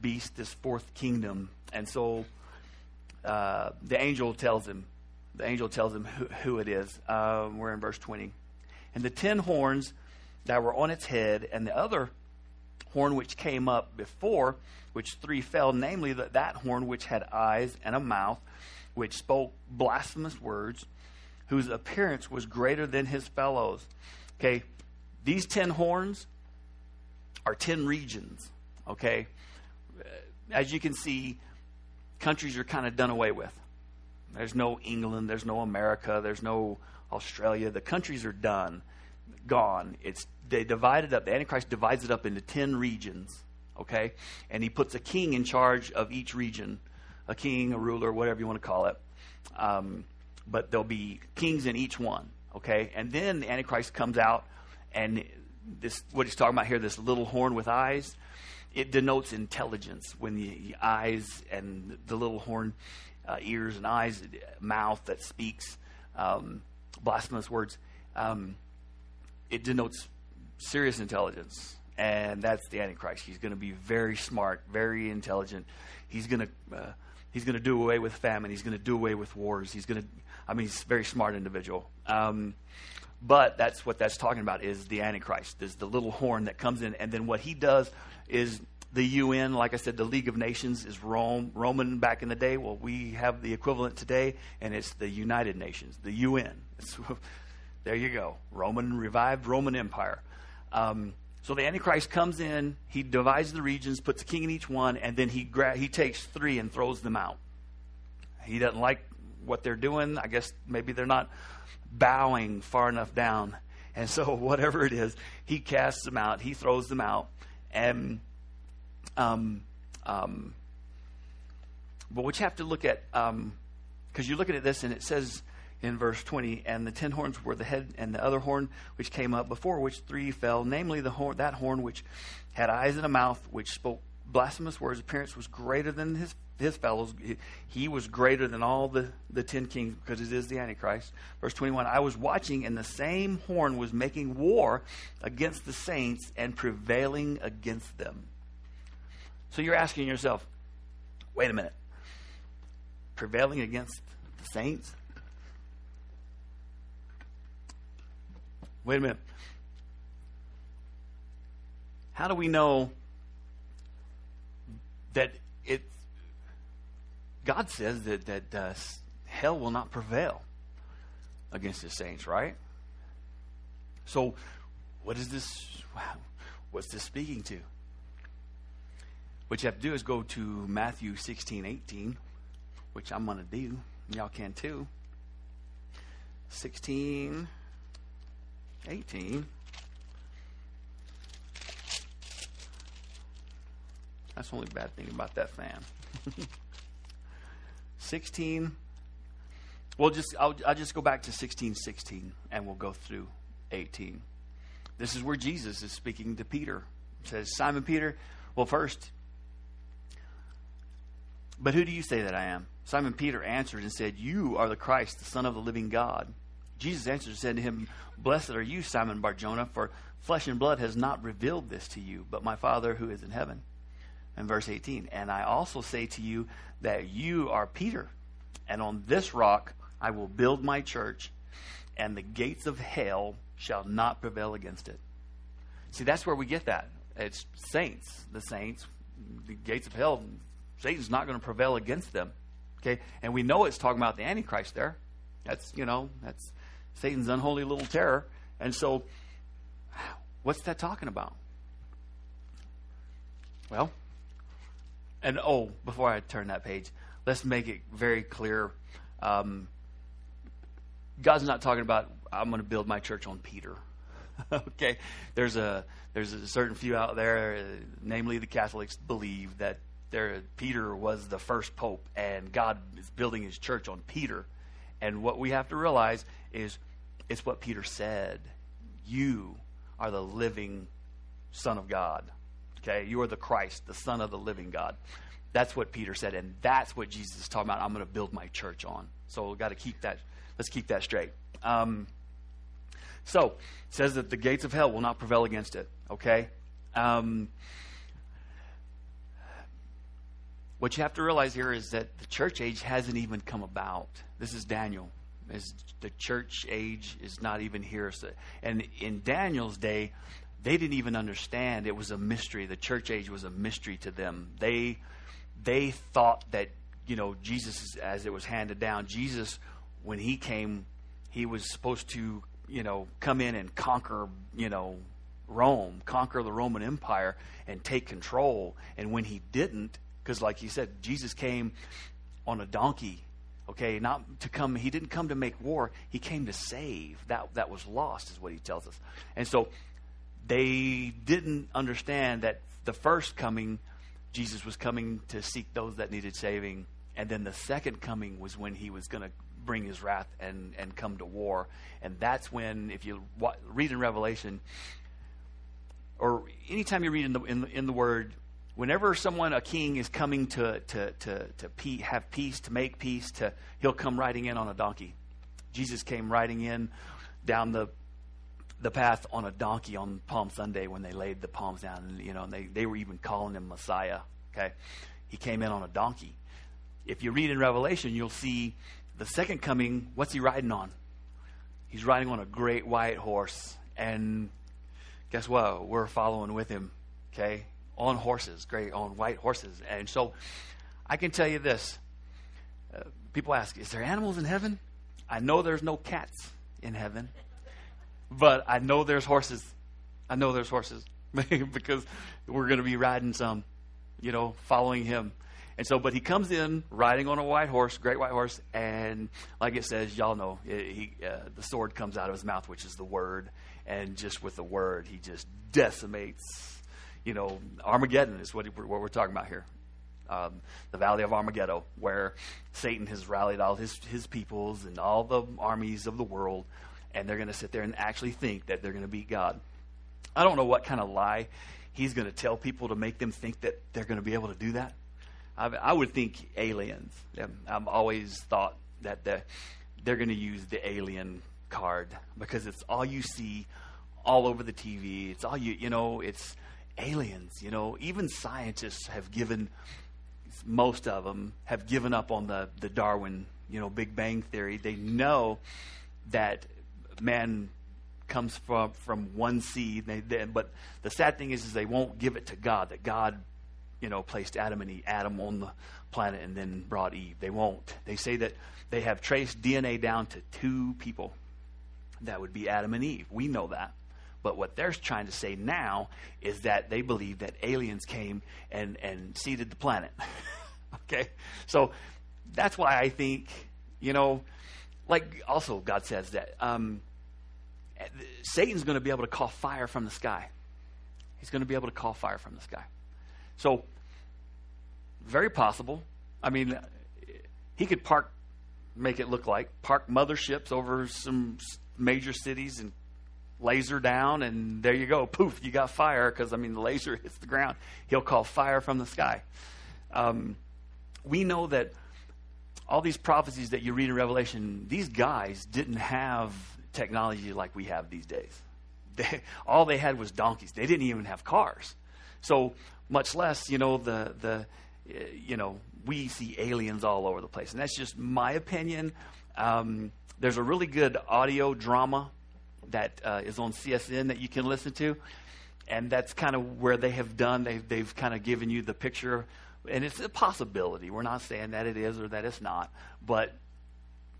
beast, this fourth kingdom, and so uh, the angel tells him. The angel tells him who, who it is. Um, we're in verse twenty, and the ten horns that were on its head, and the other horn which came up before, which three fell, namely that, that horn which had eyes and a mouth, which spoke blasphemous words, whose appearance was greater than his fellows. Okay, these ten horns are 10 regions, okay? As you can see, countries are kind of done away with. There's no England, there's no America, there's no Australia. The countries are done, gone. It's they divide it up. The Antichrist divides it up into 10 regions, okay? And he puts a king in charge of each region, a king, a ruler, whatever you want to call it. Um, but there'll be kings in each one, okay? And then the Antichrist comes out and this what he's talking about here, this little horn with eyes, it denotes intelligence when the eyes and the little horn uh, ears and eyes, mouth that speaks um, blasphemous words. Um, it denotes serious intelligence, and that's the Antichrist. He's going to be very smart, very intelligent. He's going to uh, he's going to do away with famine. He's going to do away with wars. He's going to I mean, he's a very smart individual. Um, but that's what that's talking about is the Antichrist, is the little horn that comes in. And then what he does is the UN, like I said, the League of Nations is Rome, Roman back in the day. Well, we have the equivalent today, and it's the United Nations, the UN. It's, (laughs) there you go. Roman, revived Roman Empire. Um, so the Antichrist comes in, he divides the regions, puts a king in each one, and then he, gra- he takes three and throws them out. He doesn't like what they're doing. I guess maybe they're not bowing far enough down. And so, (laughs) whatever it is, he casts them out, he throws them out. And, um, um, but what you have to look at, because um, you're looking at this and it says, in verse 20, and the ten horns were the head, and the other horn which came up before which three fell, namely the horn, that horn which had eyes and a mouth, which spoke blasphemous words. Appearance was greater than his his fellows. He was greater than all the, the ten kings because it is the Antichrist. Verse 21 I was watching, and the same horn was making war against the saints and prevailing against them. So you're asking yourself, wait a minute. Prevailing against the saints? Wait a minute. How do we know that it? God says that that uh, hell will not prevail against the saints, right? So, what is this? What's this speaking to? What you have to do is go to Matthew 16, 18, which I'm going to do. Y'all can too. 16, 18. That's the only bad thing about that fan. (laughs) 16. Well, just I'll, I'll just go back to 16, 16, and we'll go through 18. This is where Jesus is speaking to Peter. It says, Simon Peter, well, first, but who do you say that I am? Simon Peter answered and said, You are the Christ, the Son of the living God. Jesus answered and said to him, Blessed are you, Simon Barjona, for flesh and blood has not revealed this to you, but my Father who is in heaven. And verse 18, And I also say to you that you are Peter, and on this rock I will build my church, and the gates of hell shall not prevail against it. See, that's where we get that. It's saints, the saints, the gates of hell, Satan's not going to prevail against them. Okay? And we know it's talking about the Antichrist there. That's, you know, that's Satan's unholy little terror. And so, what's that talking about? Well, and oh, before I turn that page, let's make it very clear. Um, God's not talking about I'm going to build my church on Peter. (laughs) okay, there's a there's a certain few out there, namely the Catholics, believe that there Peter was the first pope, and God is building His church on Peter. And what we have to realize is it's what Peter said. You are the living Son of God. Okay? You are the Christ, the Son of the living God. That's what Peter said, and that's what Jesus is talking about. I'm going to build my church on. So we've got to keep that. Let's keep that straight. Um, so it says that the gates of hell will not prevail against it. Okay. Um, what you have to realize here is that the church age hasn't even come about. This is Daniel the church age is not even here. So, and in Daniel's day, they didn't even understand it was a mystery. The church age was a mystery to them. They they thought that you know Jesus, as it was handed down, Jesus when he came, he was supposed to you know come in and conquer you know Rome, conquer the Roman Empire, and take control. And when he didn't, because like you said, Jesus came on a donkey Okay, not to come, he didn't come to make war, he came to save. That, that was lost, is what he tells us. And so they didn't understand that the first coming, Jesus was coming to seek those that needed saving. And then the second coming was when he was going to bring his wrath and, and come to war. And that's when, if you read in Revelation, or anytime you read in the, in, in the Word, whenever someone, a king, is coming to, to, to, to pe- have peace, to make peace, to, he'll come riding in on a donkey. Jesus came riding in down the the path on a donkey on Palm Sunday when they laid the palms down, and you know, and they, they were even calling him Messiah. Okay, he came in on a donkey. If you read in Revelation, you'll see the second coming. What's he riding on? He's riding on a great white horse, and guess what? We're following with him. Okay, on horses, great, on white horses. And so I can tell you this. Uh, people ask, is there animals in heaven? I know there's no cats in heaven, but I know there's horses. I know there's horses (laughs) because we're going to be riding some, you know, following him. And so, but he comes in riding on a white horse, great white horse, and like it says, y'all know, he, uh, the sword comes out of his mouth, which is the word, and just with the word, he just decimates you know, Armageddon is what, what we're talking about here. um, the Valley of Armageddon, where Satan has rallied all his, his peoples and all the armies of the world, and they're going to sit there and actually think that they're going to beat God. I don't know what kind of lie he's going to tell people to make them think that they're going to be able to do that. I, I would think aliens. I've always thought that the, they're going to use the alien card because it's all you see all over the TV. It's all you, you know, it's aliens. You know, even scientists have given, most of them have given up on the, the Darwin, you know, Big Bang Theory. They know that man comes from, from one seed. They, they, but the sad thing is, is they won't give it to God, that God, you know, placed Adam and Eve, Adam on the planet and then brought Eve. They won't. They say that they have traced DNA down to two people. That would be Adam and Eve. We know that. But what they're trying to say now is that they believe that aliens came and, and seeded the planet. (laughs) okay? So that's why I think, you know, like also God says that um, Satan's going to be able to call fire from the sky. He's going to be able to call fire from the sky. So, very possible. I mean, he could park, make it look like, park motherships over some major cities and laser down, and there you go. Poof, you got fire because, I mean, the laser (laughs) hits the ground. He'll call fire from the sky. Um, we know that all these prophecies that you read in Revelation, these guys didn't have technology like we have these days. (laughs) They, all they had was donkeys. They didn't even have cars. So much less, you know, the the you know we see aliens all over the place, and that's just my opinion. Um, there's a really good audio drama that uh, is on CSN that you can listen to, and that's kind of where they have done. They've they've kind of given you the picture, and it's a possibility. We're not saying that it is or that it's not, but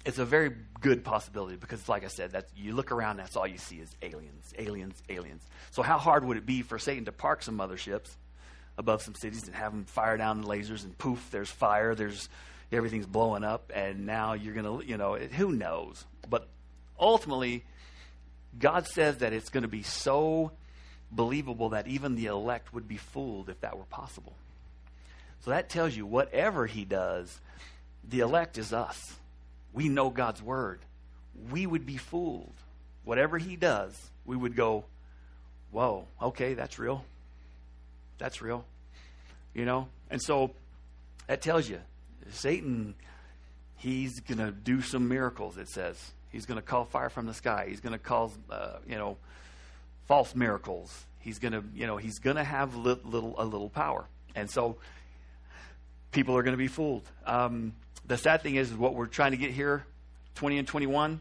it's a very good possibility because, like I said, that you look around, that's all you see is aliens, aliens, aliens. So, how hard would it be for Satan to park some motherships above some cities and have them fire down lasers and poof, there's fire, there's everything's blowing up, and now you're gonna, you know, it, who knows? But ultimately, God says that it's going to be so believable that even the elect would be fooled if that were possible. So that tells you whatever He does, the elect is us we know God's word, we would be fooled. Whatever he does, we would go, whoa, okay, that's real. That's real. You know? And so that tells you Satan, he's going to do some miracles, it says. He's going to call fire from the sky. He's going to cause, uh, you know, false miracles. He's going to, you know, he's going to have li- little a little power. And so people are going to be fooled. Um, the sad thing is, what we're trying to get here, 20 and 21,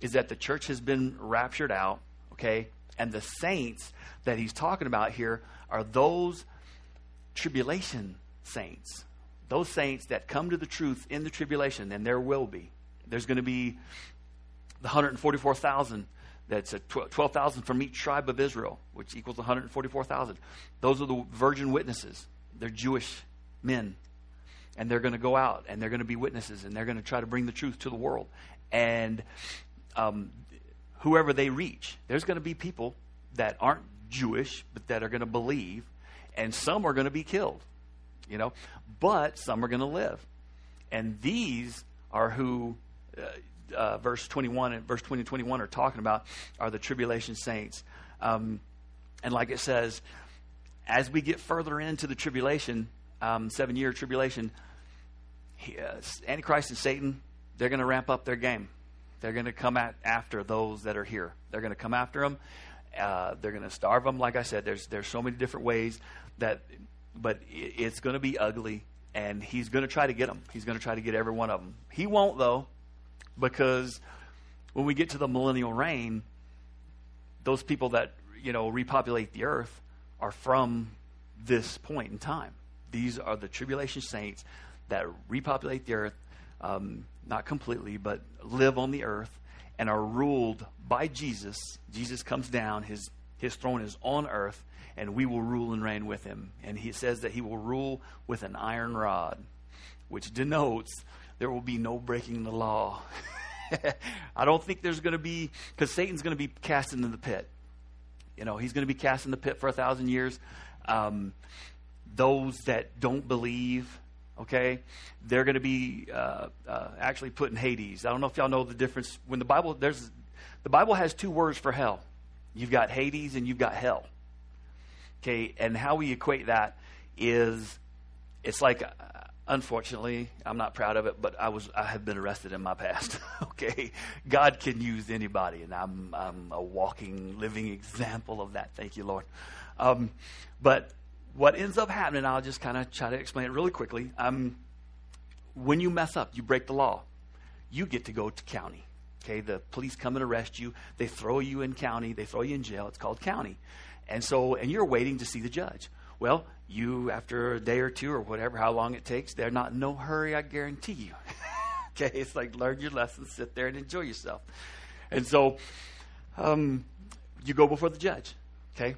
is that the church has been raptured out, okay? And the saints that he's talking about here are those tribulation saints. Those saints that come to the truth in the tribulation, and there will be. There's going to be the 144,000 that's 12,000 from each tribe of Israel, which equals 144,000. Those are the virgin witnesses. They're Jewish men and they're going to go out and they're going to be witnesses and they're going to try to bring the truth to the world. And um, whoever they reach, there's going to be people that aren't Jewish but that are going to believe, and some are going to be killed, you know, but some are going to live. And these are who. Uh, uh, verse 21 and verse 20 and 21 are talking about are the tribulation saints. Um, and like it says, as we get further into the tribulation, um, seven year tribulation, he, uh, Antichrist and Satan, they're going to ramp up their game. They're going to come at, after those that are here. They're going to come after them. Uh, they're going to starve them. Like I said, there's there's so many different ways that, but it, it's going to be ugly, and he's going to try to get them. He's going to try to get every one of them. He won't though, because when we get to the millennial reign, those people that you know repopulate the earth are from this point in time. These are the tribulation saints that repopulate the earth, um, not completely, but live on the earth and are ruled by Jesus. Jesus comes down, his, his throne is on earth, and we will rule and reign with him. And he says that he will rule with an iron rod, which denotes there will be no breaking the law. (laughs) I don't think there's going to be, because Satan's going to be cast into the pit. You know, he's going to be cast in the pit for a thousand years. Um, those that don't believe, okay, they're going to be uh, uh, actually put in Hades. I don't know if y'all know the difference. When the Bible, there's, the Bible has two words for hell. You've got Hades and you've got hell. Okay, and how we equate that is it's like unfortunately, I'm not proud of it, but I was I have been arrested in my past. (laughs) okay, God can use anybody, and I'm I'm a walking, living example of that. Thank you, Lord. Um, but what ends up happening, I'll just kind of try to explain it really quickly. Um, when you mess up, you break the law, you get to go to county. Okay, the police come and arrest you. They throw you in county. They throw you in jail. It's called county, and so and you're waiting to see the judge. Well, you, after a day or two or whatever, how long it takes, they're not in no hurry, I guarantee you. (laughs) okay, it's like learn your lesson, sit there and enjoy yourself. And so um, you go before the judge. Okay?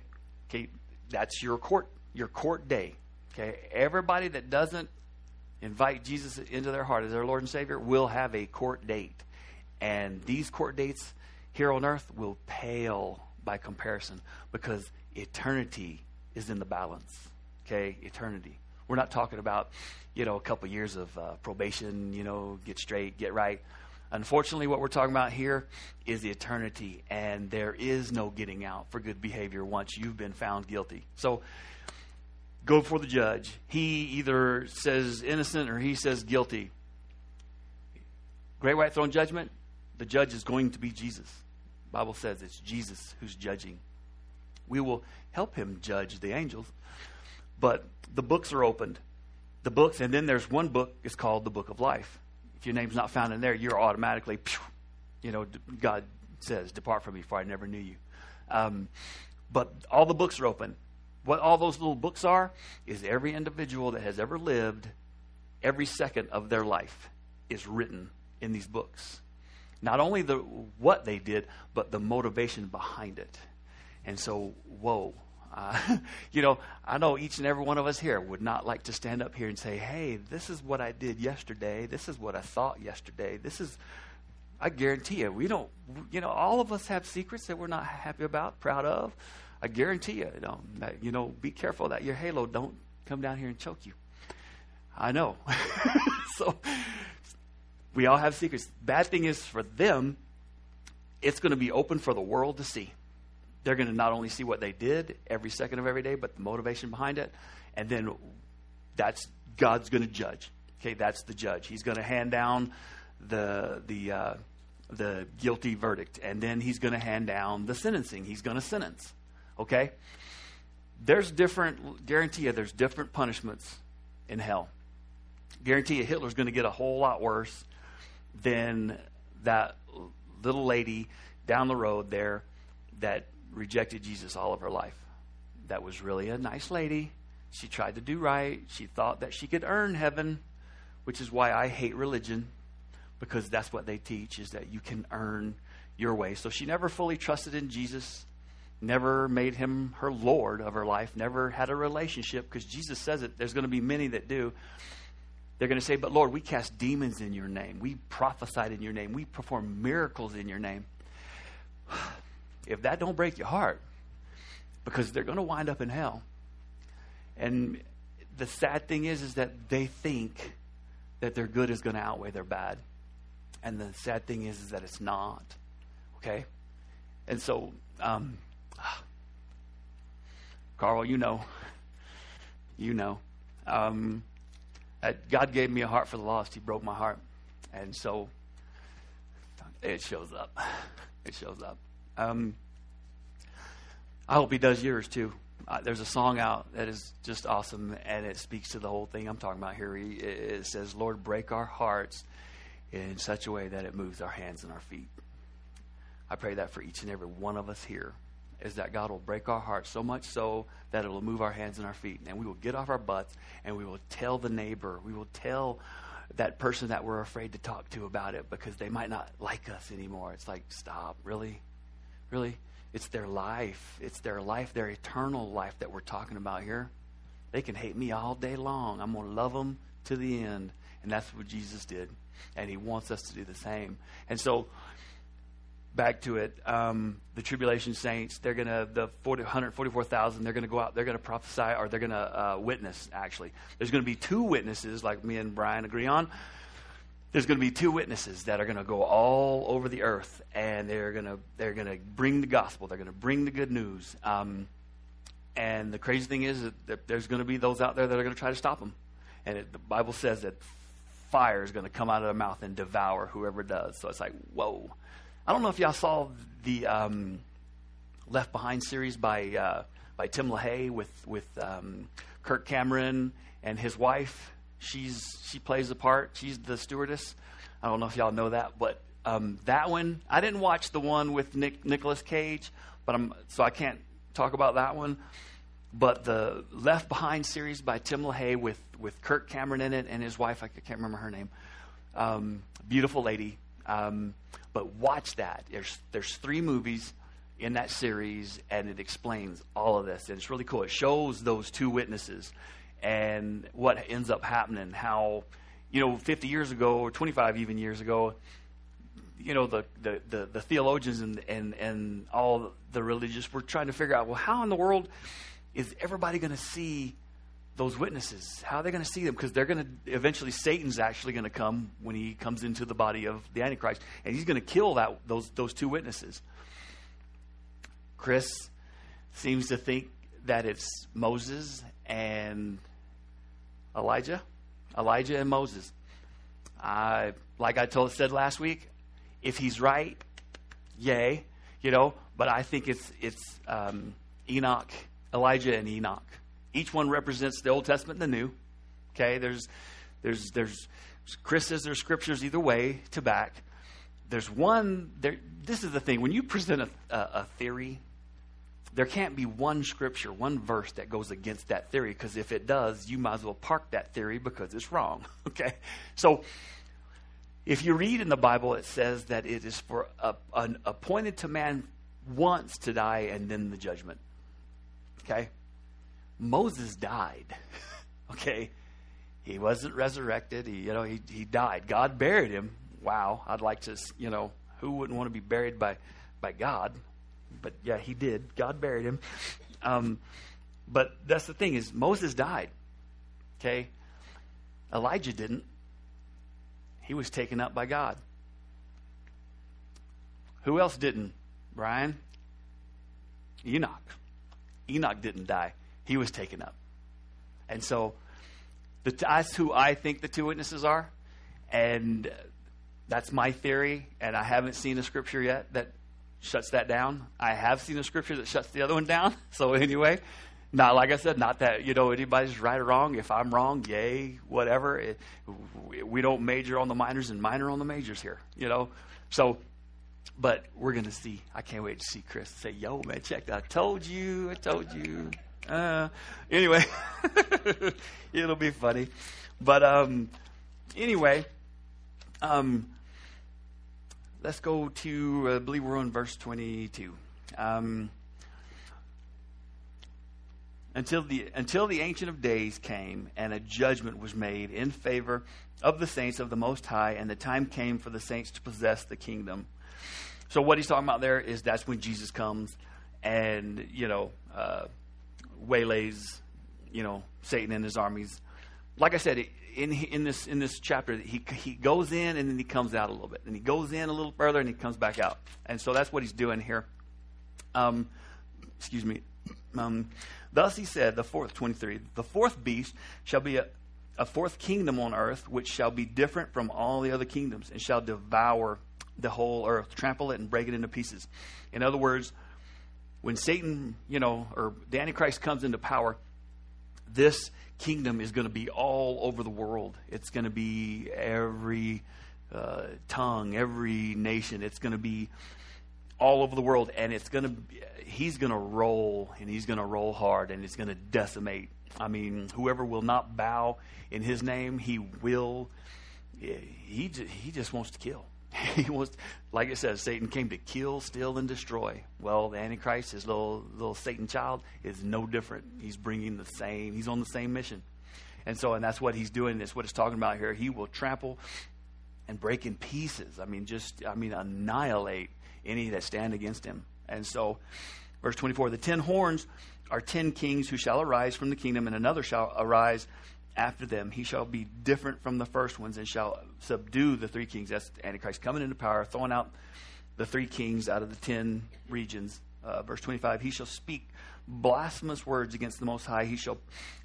Okay, that's your court, your court day. Okay, everybody that doesn't invite Jesus into their heart as their Lord and Savior will have a court date. And these court dates here on earth will pale by comparison because eternity is in the balance. Okay, eternity. We're not talking about, you know, a couple years of uh, probation, you know, get straight, get right. Unfortunately, what we're talking about here is the eternity, and there is no getting out for good behavior once you've been found guilty. So, go before the judge. He either says innocent or he says guilty. Great white throne judgment, the judge is going to be Jesus. The Bible says it's Jesus who's judging. We will help him judge the angels. But the books are opened. The books, and then there's one book, it's called the Book of Life. If your name's not found in there, you're automatically, you know, God says, Depart from me, for I never knew you. Um, but all the books are open. What all those little books are is every individual that has ever lived, every second of their life is written in these books. Not only the what they did, but the motivation behind it. And so, whoa. Uh, (laughs) you know, I know each and every one of us here would not like to stand up here and say, hey, this is what I did yesterday. This is what I thought yesterday. This is, I guarantee you, we don't, you know, all of us have secrets that we're not happy about, proud of. I guarantee you, you know, that, you know be careful that your halo don't come down here and choke you. I know. (laughs) so we all have secrets. Bad thing is for them, it's going to be open for the world to see they're going to not only see what they did every second of every day, but the motivation behind it. And then that's God's going to judge. Okay, that's the judge. He's going to hand down the the uh, the guilty verdict, and then he's going to hand down the sentencing. He's going to sentence. Okay, there's different. Guarantee you, there's different punishments in hell. Guarantee you, Hitler's going to get a whole lot worse than that little lady down the road there that rejected Jesus all of her life. That was really a nice lady. She tried to do right. She thought that she could earn heaven, which is why I hate religion, because that's what they teach is that you can earn your way. So she never fully trusted in Jesus, never made him her Lord of her life, never had a relationship, because Jesus says it. There's going to be many that do. They're going to say, But Lord, we cast demons in your name. We prophesied in your name. We performed miracles in your name if that don't break your heart, because they're going to wind up in hell. And the sad thing is, is that they think that their good is going to outweigh their bad. And the sad thing is, is that it's not. Okay? And so, um, (sighs) Carl, you know, you know, um, God gave me a heart for the lost. He broke my heart. And so it shows up. (laughs) It shows up. Um, I hope he does yours too. Uh, there's a song out that is just awesome, and it speaks to the whole thing I'm talking about here. It, it says, Lord, break our hearts in such a way that it moves our hands and our feet. I pray that for each and every one of us here, is that God will break our hearts so much so that it will move our hands and our feet, and we will get off our butts and we will tell the neighbor, we will tell that person that we're afraid to talk to about it because they might not like us anymore. It's like, stop, really? Really? It's their life. It's their life, their eternal life that we're talking about here. They can hate me all day long. I'm going to love them to the end. And that's what Jesus did. And he wants us to do the same. And so back to it. Um, the tribulation saints, they're going to, the 40, 144,000, they're going to go out, they're going to prophesy, or they're going to uh, witness, actually. There's going to be two witnesses, like me and Brian agree on. There's going to be two witnesses that are going to go all over the earth, and they're going to they're going to bring the gospel. They're going to bring the good news. Um, and the crazy thing is that, there's going to be those out there that are going to try to stop them. And it, the Bible says that fire is going to come out of their mouth and devour whoever does. So it's like, whoa. I don't know if y'all saw the um, Left Behind series by uh, by Tim LaHaye with with um, Kirk Cameron and his wife. She's she plays the part. She's the stewardess. I don't know if y'all know that, but um, that one I didn't watch the one with Nick Nicolas Cage, but I'm so I can't talk about that one. But the Left Behind series by Tim LaHaye with with Kirk Cameron in it and his wife, I can't remember her name. Um, beautiful lady. Um, but watch that. There's there's three movies in that series, and it explains all of this. And it's really cool. It shows those two witnesses and what ends up happening. How, you know, 50 years ago or 25 even years ago, you know, the, the, the, the theologians and, and, and all the religious were trying to figure out, well, how in the world is everybody going to see those witnesses? How are they going to see them? Because they're going to eventually Satan's actually going to come when he comes into the body of the Antichrist, and he's going to kill that those those two witnesses. Chris seems to think that it's Moses and Elijah, Elijah and Moses. I like I told said last week, if he's right, yay, you know. But I think it's it's um, Enoch, Elijah, and Enoch. Each one represents the Old Testament and the New. Okay, there's, there's, there's, Chris says there's scriptures either way to back. There's one, there, this is the thing. When you present a, a, a theory, there can't be one scripture, one verse that goes against that theory, because if it does, you might as well park that theory because it's wrong. (laughs) Okay? So, if you read in the Bible, it says that it is for a, an appointed to man once to die and then the judgment. Okay? Moses died. (laughs) okay? He wasn't resurrected. He, you know, he, he died. God buried him. Wow. I'd like to, you know, who wouldn't want to be buried by, by God? But yeah, he did. God buried him. Um, but that's the thing is Moses died. Okay? Elijah didn't. He was taken up by God. Who else didn't? Brian? Enoch. Enoch didn't die he was taken up. And so the, that's who I think the two witnesses are. And that's my theory. And I haven't seen a scripture yet that shuts that down. I have seen a scripture that shuts the other one down. (laughs) So, anyway, not like I said, not that, you know, anybody's right or wrong. If I'm wrong, yay, whatever. It, we don't major on the minors and minor on the majors here, you know. So, but we're to see. I can't wait to see Chris say, yo, man, check that. I told you, I told you. Uh, anyway, (laughs) it'll be funny. But um, anyway, um, let's go to, I believe we're on verse 22. Um, until the until the ancient of days came and a judgment was made in favor of the saints of the most high and the time came for the saints to possess the kingdom so what he's talking about there is that's when jesus comes and you know uh, waylays, you know, Satan and his armies. Like I said, in in this in this chapter, he he goes in and then he comes out a little bit, and he goes in a little further and he comes back out, and so that's what he's doing here. Um, excuse me. Um, Thus he said, the fourth, 23, the fourth beast shall be a, a fourth kingdom on earth, which shall be different from all the other kingdoms, and shall devour the whole earth, trample it, and break it into pieces. In other words, when Satan, you know, or the Antichrist comes into power, this kingdom is going to be all over the world. It's going to be every uh, tongue, every nation. It's going to be all over the world, and it's going to. He's going to roll, and he's going to roll hard, and it's going to decimate. I mean, whoever will not bow in his name, he will. He he just wants to kill. (laughs) he was, like it says, Satan came to kill, steal, and destroy. Well, the Antichrist, his little little Satan child, is no different. He's bringing the same. He's on the same mission, and so, and that's what he's doing. That's what it's talking about here. He will trample and break in pieces. I mean, just, I mean, annihilate any that stand against him. And so, verse 24 the ten horns are ten kings who shall arise from the kingdom, and another shall arise after them. He shall be different from the first ones and shall subdue the three kings. That's Antichrist coming into power, throwing out the three kings out of the ten regions. Uh, verse 25 He shall speak blasphemous words against the Most High. He shall,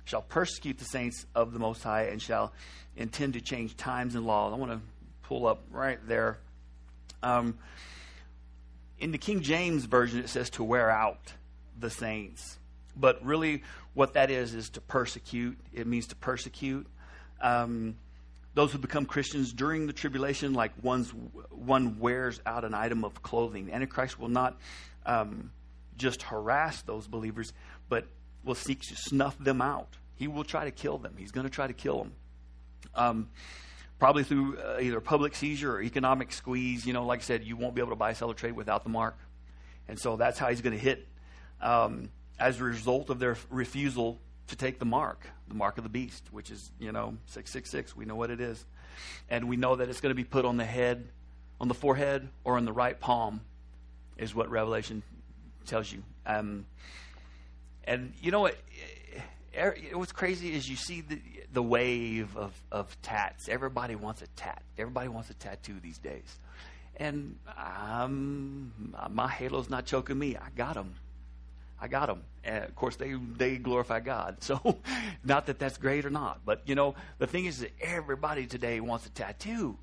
shall persecute the saints of the Most High and shall intend to change times and laws. I want to pull up right there. Um, in the King James Version, it says to wear out the saints. But really, what that is, is to persecute. It means to persecute. Um, those who become Christians during the tribulation, like one's, one wears out an item of clothing. Antichrist will not um, just harass those believers, but will seek to snuff them out. He will try to kill them. He's going to try to kill them. Um, probably through uh, either public seizure or economic squeeze. You know, like I said, you won't be able to buy, sell, or trade without the mark. And so that's how he's going to hit um, as a result of their refusal to take the mark, the mark of the beast, which is, you know, 666. We know what it is. And we know that it's going to be put on the head, on the forehead, or on the right palm, is what Revelation tells you. Um, and you know what? What's crazy is you see the, the wave of, of tats. Everybody wants a tat. Everybody wants a tattoo these days. And um, my halo's not choking me. I got them. I got them. And of course, they they glorify God. (laughs) So, not that that's great or not, but you know, the thing is that everybody today wants a tattoo,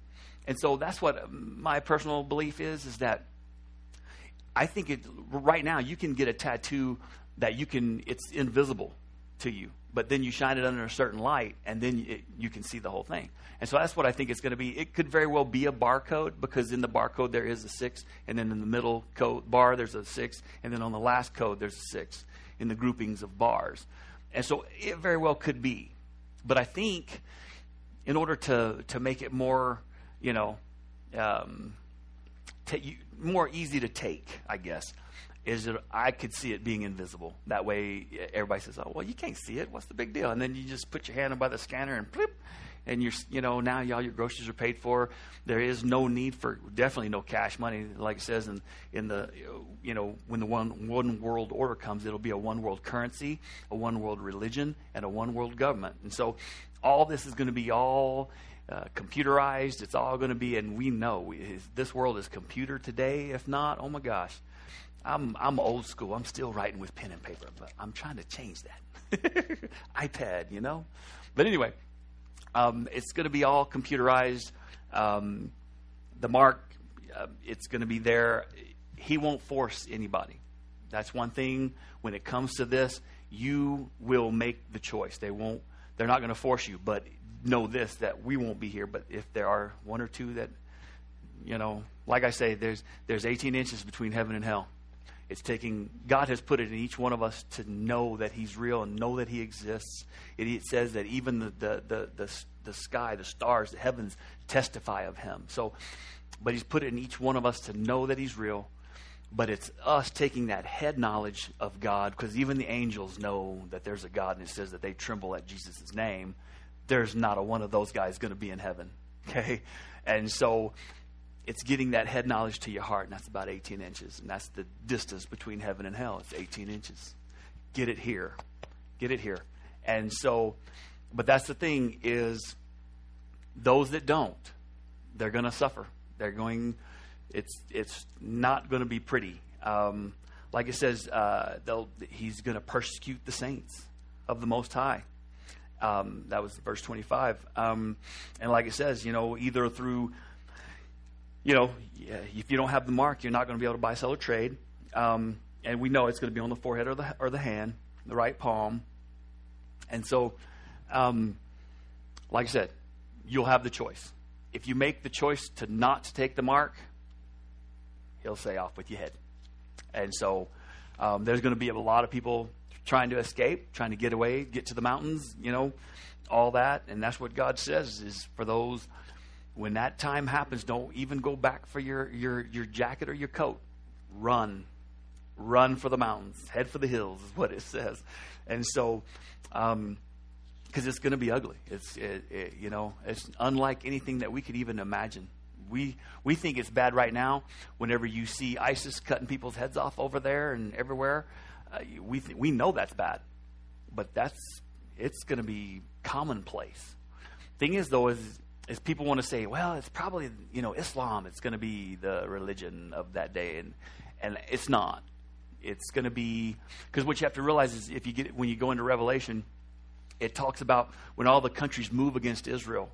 and so that's what my personal belief is: is that I think it right now you can get a tattoo that you can it's invisible to you, but then you shine it under a certain light, and then it, you can see the whole thing. And so that's what I think it's going to be. It could very well be a barcode because in the barcode there is a six, and then in the middle code bar there's a six, and then on the last code there's a six in the groupings of bars. And so it very well could be. But I think in order to to make it more, you know, um, t- more easy to take, I guess, is that I could see it being invisible. That way, everybody says, "Oh, well, you can't see it. What's the big deal?" And then you just put your hand by the scanner and blip, and you're, you know, now all your groceries are paid for. There is no need for definitely no cash money, like it says in in the, you know, when the one one world order comes, it'll be a one world currency, a one world religion, and a one world government. And so, all this is going to be all uh, computerized. It's all going to be, and we know we, this world is computer today. If not, oh my gosh, I'm I'm old school. I'm still writing with pen and paper, but I'm trying to change that. (laughs) iPad, you know. But anyway, um, it's going to be all computerized. Um, the mark, uh, it's going to be there. He won't force anybody. That's one thing. When it comes to this, you will make the choice. They won't. They're not going to force you, but know this that we won't be here, but if there are one or two that, you know, like I say, there's there's 18 inches between heaven and hell. It's taking God has put it in each one of us to know that He's real and know that He exists. It, it says that even the, the the, the the sky, the stars, the heavens testify of Him. So, but He's put it in each one of us to know that He's real. But it's us taking that head knowledge of God, because even the angels know that there's a God, and it says that they tremble at Jesus' name there's not a one of those guys going to be in heaven. (laughs) Okay? And so it's getting that head knowledge to your heart, and that's about 18 inches. And that's the distance between heaven and hell. It's 18 inches. Get it here. Get it here. And so, but that's the thing is those that don't, they're going to suffer. They're going, it's, it's not going to be pretty. Um, like it says, uh, he's going to persecute the saints of the Most High. Um, that was verse 25. Um, and like it says, you know, either through, you know, if you don't have the mark, you're not going to be able to buy, sell, or trade. Um, and we know it's going to be on the forehead or the, or the hand, the right palm. And so, um, like I said, you'll have the choice. If you make the choice to not take the mark, he'll say, off with your head. And so, um, there's going to be a lot of people trying to escape, trying to get away, get to the mountains, you know, all that. And that's what God says is for those when that time happens, don't even go back for your your your jacket or your coat. Run. Run for the mountains. Head for the hills is what it says. And so um because it's going to be ugly. It's it, it, you know, it's unlike anything that we could even imagine we we think it's bad right now. Whenever you see ISIS cutting people's heads off over there and everywhere, uh, we th- we know that's bad, but that's it's going to be commonplace. Thing is, though, is is people want to say, well, it's probably you know Islam. It's going to be the religion of that day, and and it's not. It's going to be because what you have to realize is if you get when you go into Revelation, it talks about when all the countries move against Israel.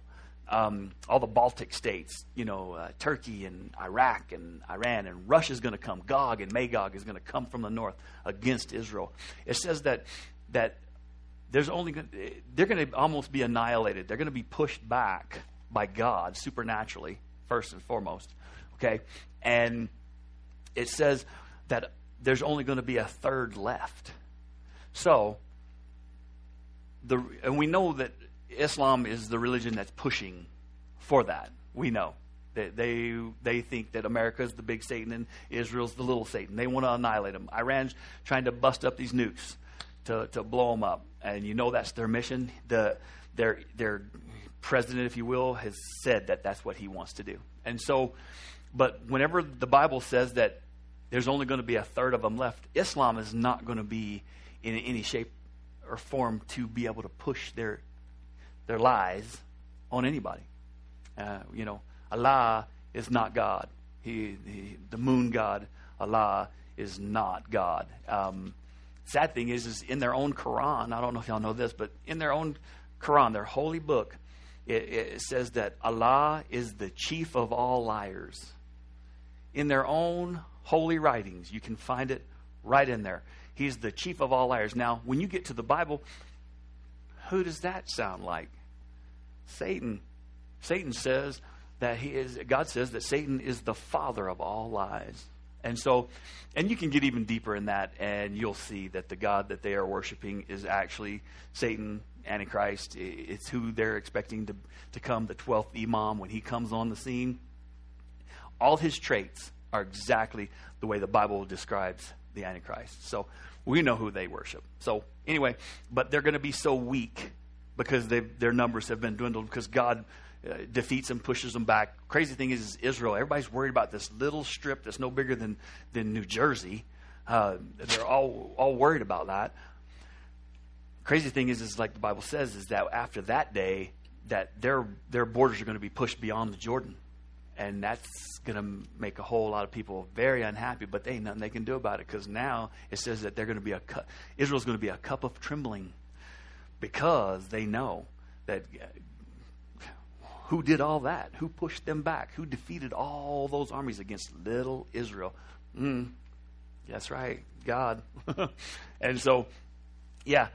Um, all the Baltic states, you know, uh, Turkey and Iraq and Iran and Russia is going to come. Gog and Magog is going to come from the north against Israel. It says that that there's only they're going to almost be annihilated. They're going to be pushed back by God supernaturally, first and foremost. Okay? And it says that there's only going to be a third left. So, the, and we know that Islam is the religion that's pushing for that. We know. They, they, they think that America is the big Satan and Israel's the little Satan. They want to annihilate them. Iran's trying to bust up these nukes to, to blow them up. And you know that's their mission. The, their, their president, if you will, has said that that's what he wants to do. And so, but whenever the Bible says that there's only going to be a third of them left, Islam is not going to be in any shape or form to be able to push their their lies on anybody. Uh, you know, Allah is not God. He, he, the moon god, Allah, is not God. Um, sad thing is, is in their own Quran. I don't know if y'all know this, but in their own Quran, their holy book, it, it says that Allah is the chief of all liars. In their own holy writings, you can find it right in there. He's the chief of all liars. Now, when you get to the Bible, who does that sound like? Satan. Satan says that he is, God says that Satan is the father of all lies. And so, and you can get even deeper in that, and you'll see that the God that they are worshiping is actually Satan, Antichrist. It's who they're expecting to, to come, the 12th Imam, when he comes on the scene. All his traits are exactly the way the Bible describes the Antichrist. So we know who they worship. So, anyway, but they're going to be so weak because their numbers have been dwindled because God defeats them, pushes them back. Crazy thing is, is, Israel. Everybody's worried about this little strip that's no bigger than than New Jersey. Uh, they're all all worried about that. Crazy thing is, is like the Bible says, is that after that day, that their their borders are going to be pushed beyond the Jordan, and that's going to make a whole lot of people very unhappy. But they ain't nothing they can do about it because now it says that they're going to be a cu- Israel's going to be a cup of trembling because they know that uh, who did all that? Who pushed them back? Who defeated all those armies against little Israel? Mm, that's right, God. (laughs) and so, yeah,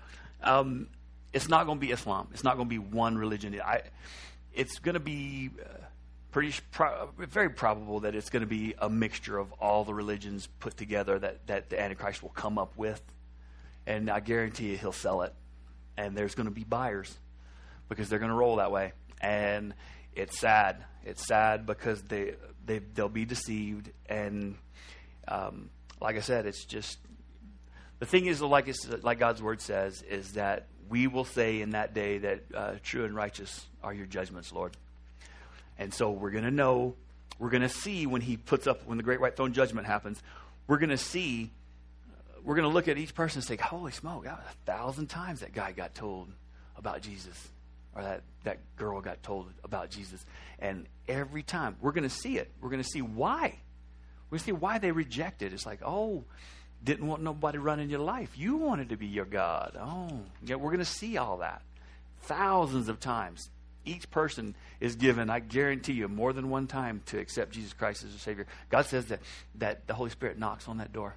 um, it's not going to be Islam. It's not going to be one religion. I, it's going to be uh, pretty pro- very probable that it's going to be a mixture of all the religions put together that, that the Antichrist will come up with. And I guarantee you he'll sell it and there's going to be buyers because they're going to roll that way. And it's sad. It's sad because they they they'll be deceived. And um, like I said, it's just the thing is like like God's word says is that we will say in that day that uh, true and righteous are your judgments, Lord. And so we're going to know. We're going to see when He puts up when the great white throne judgment happens. We're going to see we're going to look at each person and say, holy smoke, a thousand times that guy got told about Jesus or that, that girl got told about Jesus. And every time we're going to see it. We're going to see why. We're going to see why they rejected. It's like, oh, didn't want nobody running your life. You wanted to be your God. Oh, yeah, we're going to see all that thousands of times. Each person is given, I guarantee you, more than one time to accept Jesus Christ as a Savior. God says that, that the Holy Spirit knocks on that door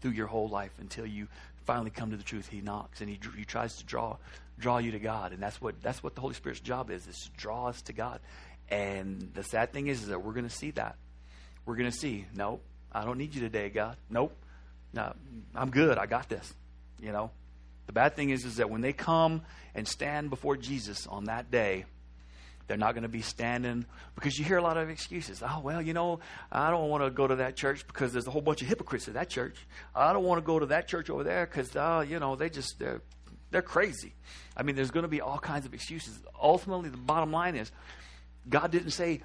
through your whole life until you finally come to the truth. He knocks and he, he tries to draw draw you to God, and that's what that's what the Holy Spirit's job is: is to draw us to God. And the sad thing is, is that we're going to see that. We're going to see, nope, I don't need you today, God. Nope, no, I'm good. I got this. You know, the bad thing is, is that when they come and stand before Jesus on that day, they're not going to be standing because you hear a lot of excuses. Oh, well, you know, I don't want to go to that church because there's a whole bunch of hypocrites at that church. I don't want to go to that church over there because, uh, you know, they just, they're, they're crazy. I mean, there's going to be all kinds of excuses. Ultimately, the bottom line is God didn't say,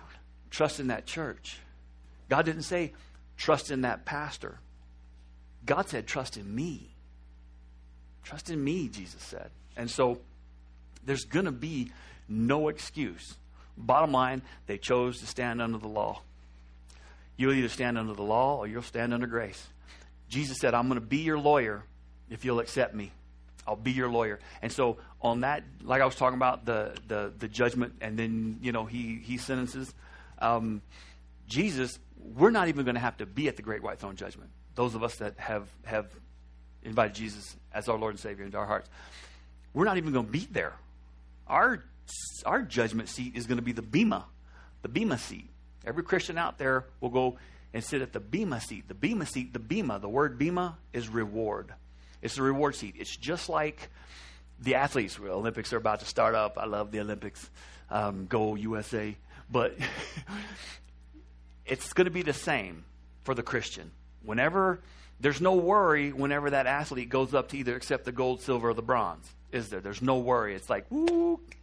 trust in that church. God didn't say, trust in that pastor. God said, trust in me. Trust in me, Jesus said. And so there's going to be no excuse. Bottom line, they chose to stand under the law. You'll either stand under the law or you'll stand under grace. Jesus said, I'm going to be your lawyer if you'll accept me. I'll be your lawyer. And so on that, like I was talking about the the, the judgment, and then you know he he sentences. Um, Jesus, we're not even going to have to be at the great white throne judgment. Those of us that have have invited Jesus as our Lord and Savior into our hearts, we're not even going to be there. Our our judgment seat is going to be the bema, the bema seat. Every Christian out there will go and sit at the bema seat. The bema seat, the bema, the word bema is reward. It's the reward seat. It's just like the athletes. Olympics are about to start up. I love the Olympics. Um, go USA. But (laughs) it's going to be the same for the Christian. Whenever there's no worry whenever that athlete goes up to either accept the gold, silver, or the bronze, is there? There's no worry. It's like,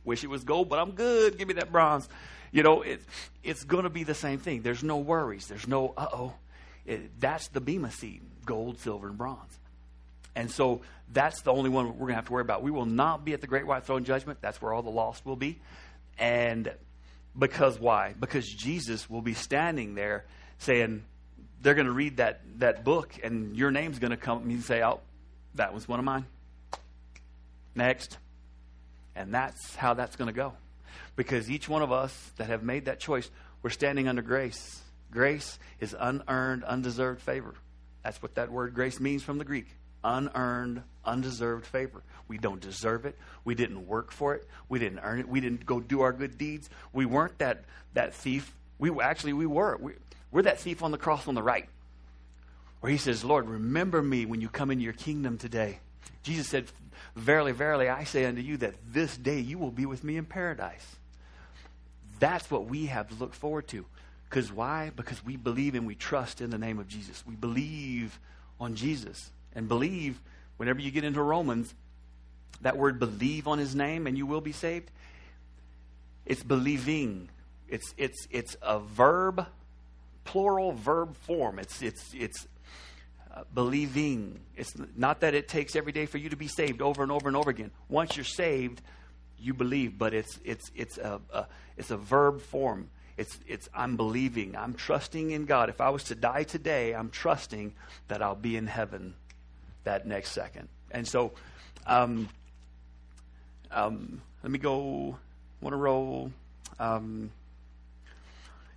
wish it was gold, but I'm good. Give me that bronze. You know, it, it's going to be the same thing. There's no worries. There's no, uh oh. That's the Bema seat gold, silver, and bronze. And so that's the only one we're going to have to worry about. We will not be at the great white throne judgment. That's where all the lost will be. And because why? Because Jesus will be standing there saying, they're going to read that, that book, and your name's going to come and say, oh, that was one of mine. Next. And that's how that's going to go. Because each one of us that have made that choice, we're standing under grace. Grace is unearned, undeserved favor. That's what that word grace means from the Greek unearned, undeserved favor. We don't deserve it. We didn't work for it. We didn't earn it. We didn't go do our good deeds. We weren't that, that thief. We actually we were. We, we're that thief on the cross on the right. Where he says, Lord, remember me when you come into your kingdom today. Jesus said, Verily, verily, I say unto you that this day you will be with me in paradise. That's what we have to look forward to. Because why? Because we believe and we trust in the name of Jesus. We believe on Jesus and believe, whenever you get into Romans, that word believe on his name and you will be saved. It's believing. It's it's it's a verb, plural verb form. It's it's it's believing. It's not that it takes every day for you to be saved over and over and over again. Once you're saved, you believe, but it's it's it's a, a it's a verb form. It's it's I'm believing. I'm trusting in God. If I was to die today, I'm trusting that I'll be in heaven that next second. And so, um, um, let me go one a roll. Um,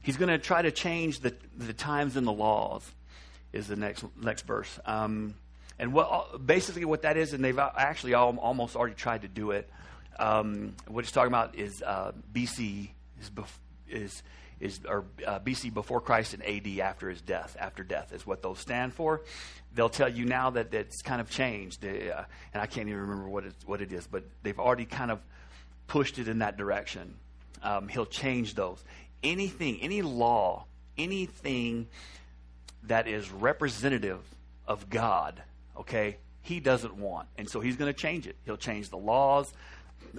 he's going to try to change the, the times and the laws, is the next, next verse. Um, and what, basically what that is, and they've actually all, almost already tried to do it. Um, what he's talking about is uh, BC is, bef- is is or uh, BC before Christ and AD after his death. After death is what those stand for. They'll tell you now that it's kind of changed, uh, and I can't even remember what it, what it is, but they've already kind of pushed it in that direction. Um, he'll change those. Anything, any law, anything that is representative of God, okay, he doesn't want, and so he's going to change it. He'll change the laws.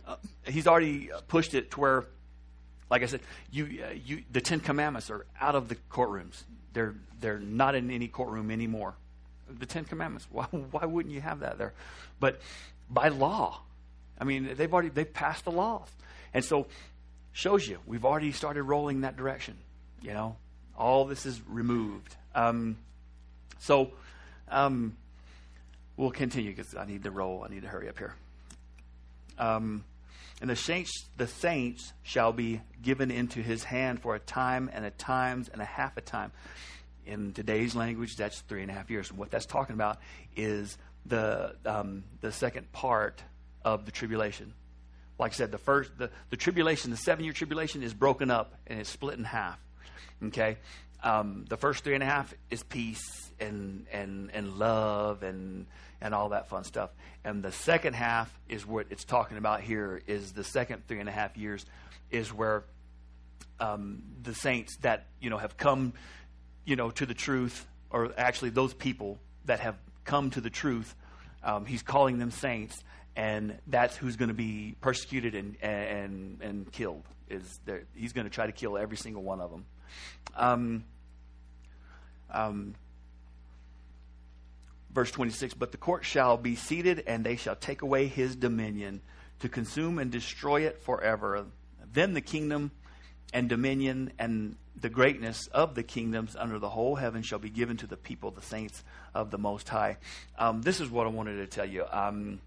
Uh, he's already pushed it to where like I said, you, uh, you, the Ten Commandments are out of the courtrooms. They're, they're not in any courtroom anymore. The Ten Commandments, why, (laughs) why wouldn't you have that there? But by law, I mean, they've already, they've passed the laws. And so, shows you, we've already started rolling that direction. You know, all this is removed. Um, so, um, we'll continue because I need to roll. I need to hurry up here. Um, and the saints, the saints shall be given into his hand for a time and a times and a half a time. In today's language, that's three and a half years. What that's talking about is the um, the second part of the tribulation. Like I said, the first the, the tribulation, the seven year tribulation, is broken up and it's split in half. Okay, um, the first three and a half is peace and and and love and and all that fun stuff. And the second half is what it's talking about here. Is the second three and a half years is where um, the saints that you know have come, you know, to the truth, or actually those people that have come to the truth. Um, he's calling them saints, and that's who's going to be persecuted and and and killed. Is there, he's going to try to kill every single one of them. Um, um, verse 26 But the court shall be seated, and they shall take away his dominion to consume and destroy it forever. Then the kingdom and dominion and the greatness of the kingdoms under the whole heaven shall be given to the people, the saints of the Most High. Um, this is what I wanted to tell you. Um,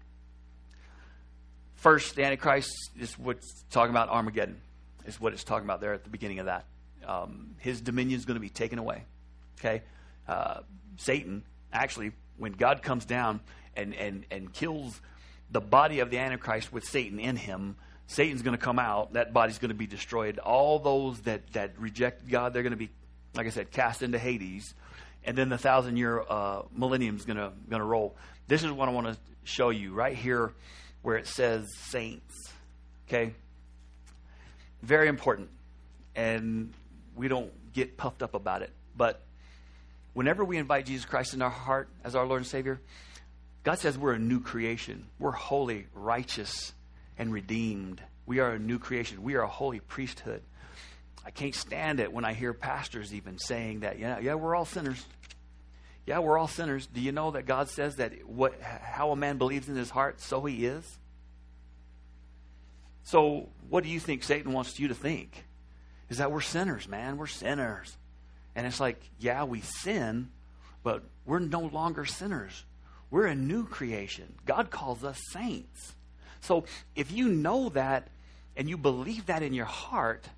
first, the Antichrist is what's talking about Armageddon, is what it's talking about there at the beginning of that. Um, his dominion is going to be taken away. Okay? Uh, Satan, actually, when God comes down and, and, and kills the body of the Antichrist with Satan in him, Satan's going to come out. That body's going to be destroyed. All those that, that reject God, they're going to be, like I said, cast into Hades. And then the thousand year uh, millennium is going to going to roll. This is what I want to show you right here, where it says saints. Okay, very important, and we don't get puffed up about it. But whenever we invite Jesus Christ in our heart as our Lord and Savior, God says we're a new creation. We're holy, righteous, and redeemed. We are a new creation. We are a holy priesthood. I can't stand it when I hear pastors even saying that, yeah, yeah, we're all sinners. Yeah, we're all sinners. Do you know that God says that what how a man believes in his heart, so he is? So, what do you think Satan wants you to think? Is that we're sinners, man. We're sinners. And it's like, yeah, we sin, but we're no longer sinners. We're a new creation. God calls us saints. So if you know that and you believe that in your heart,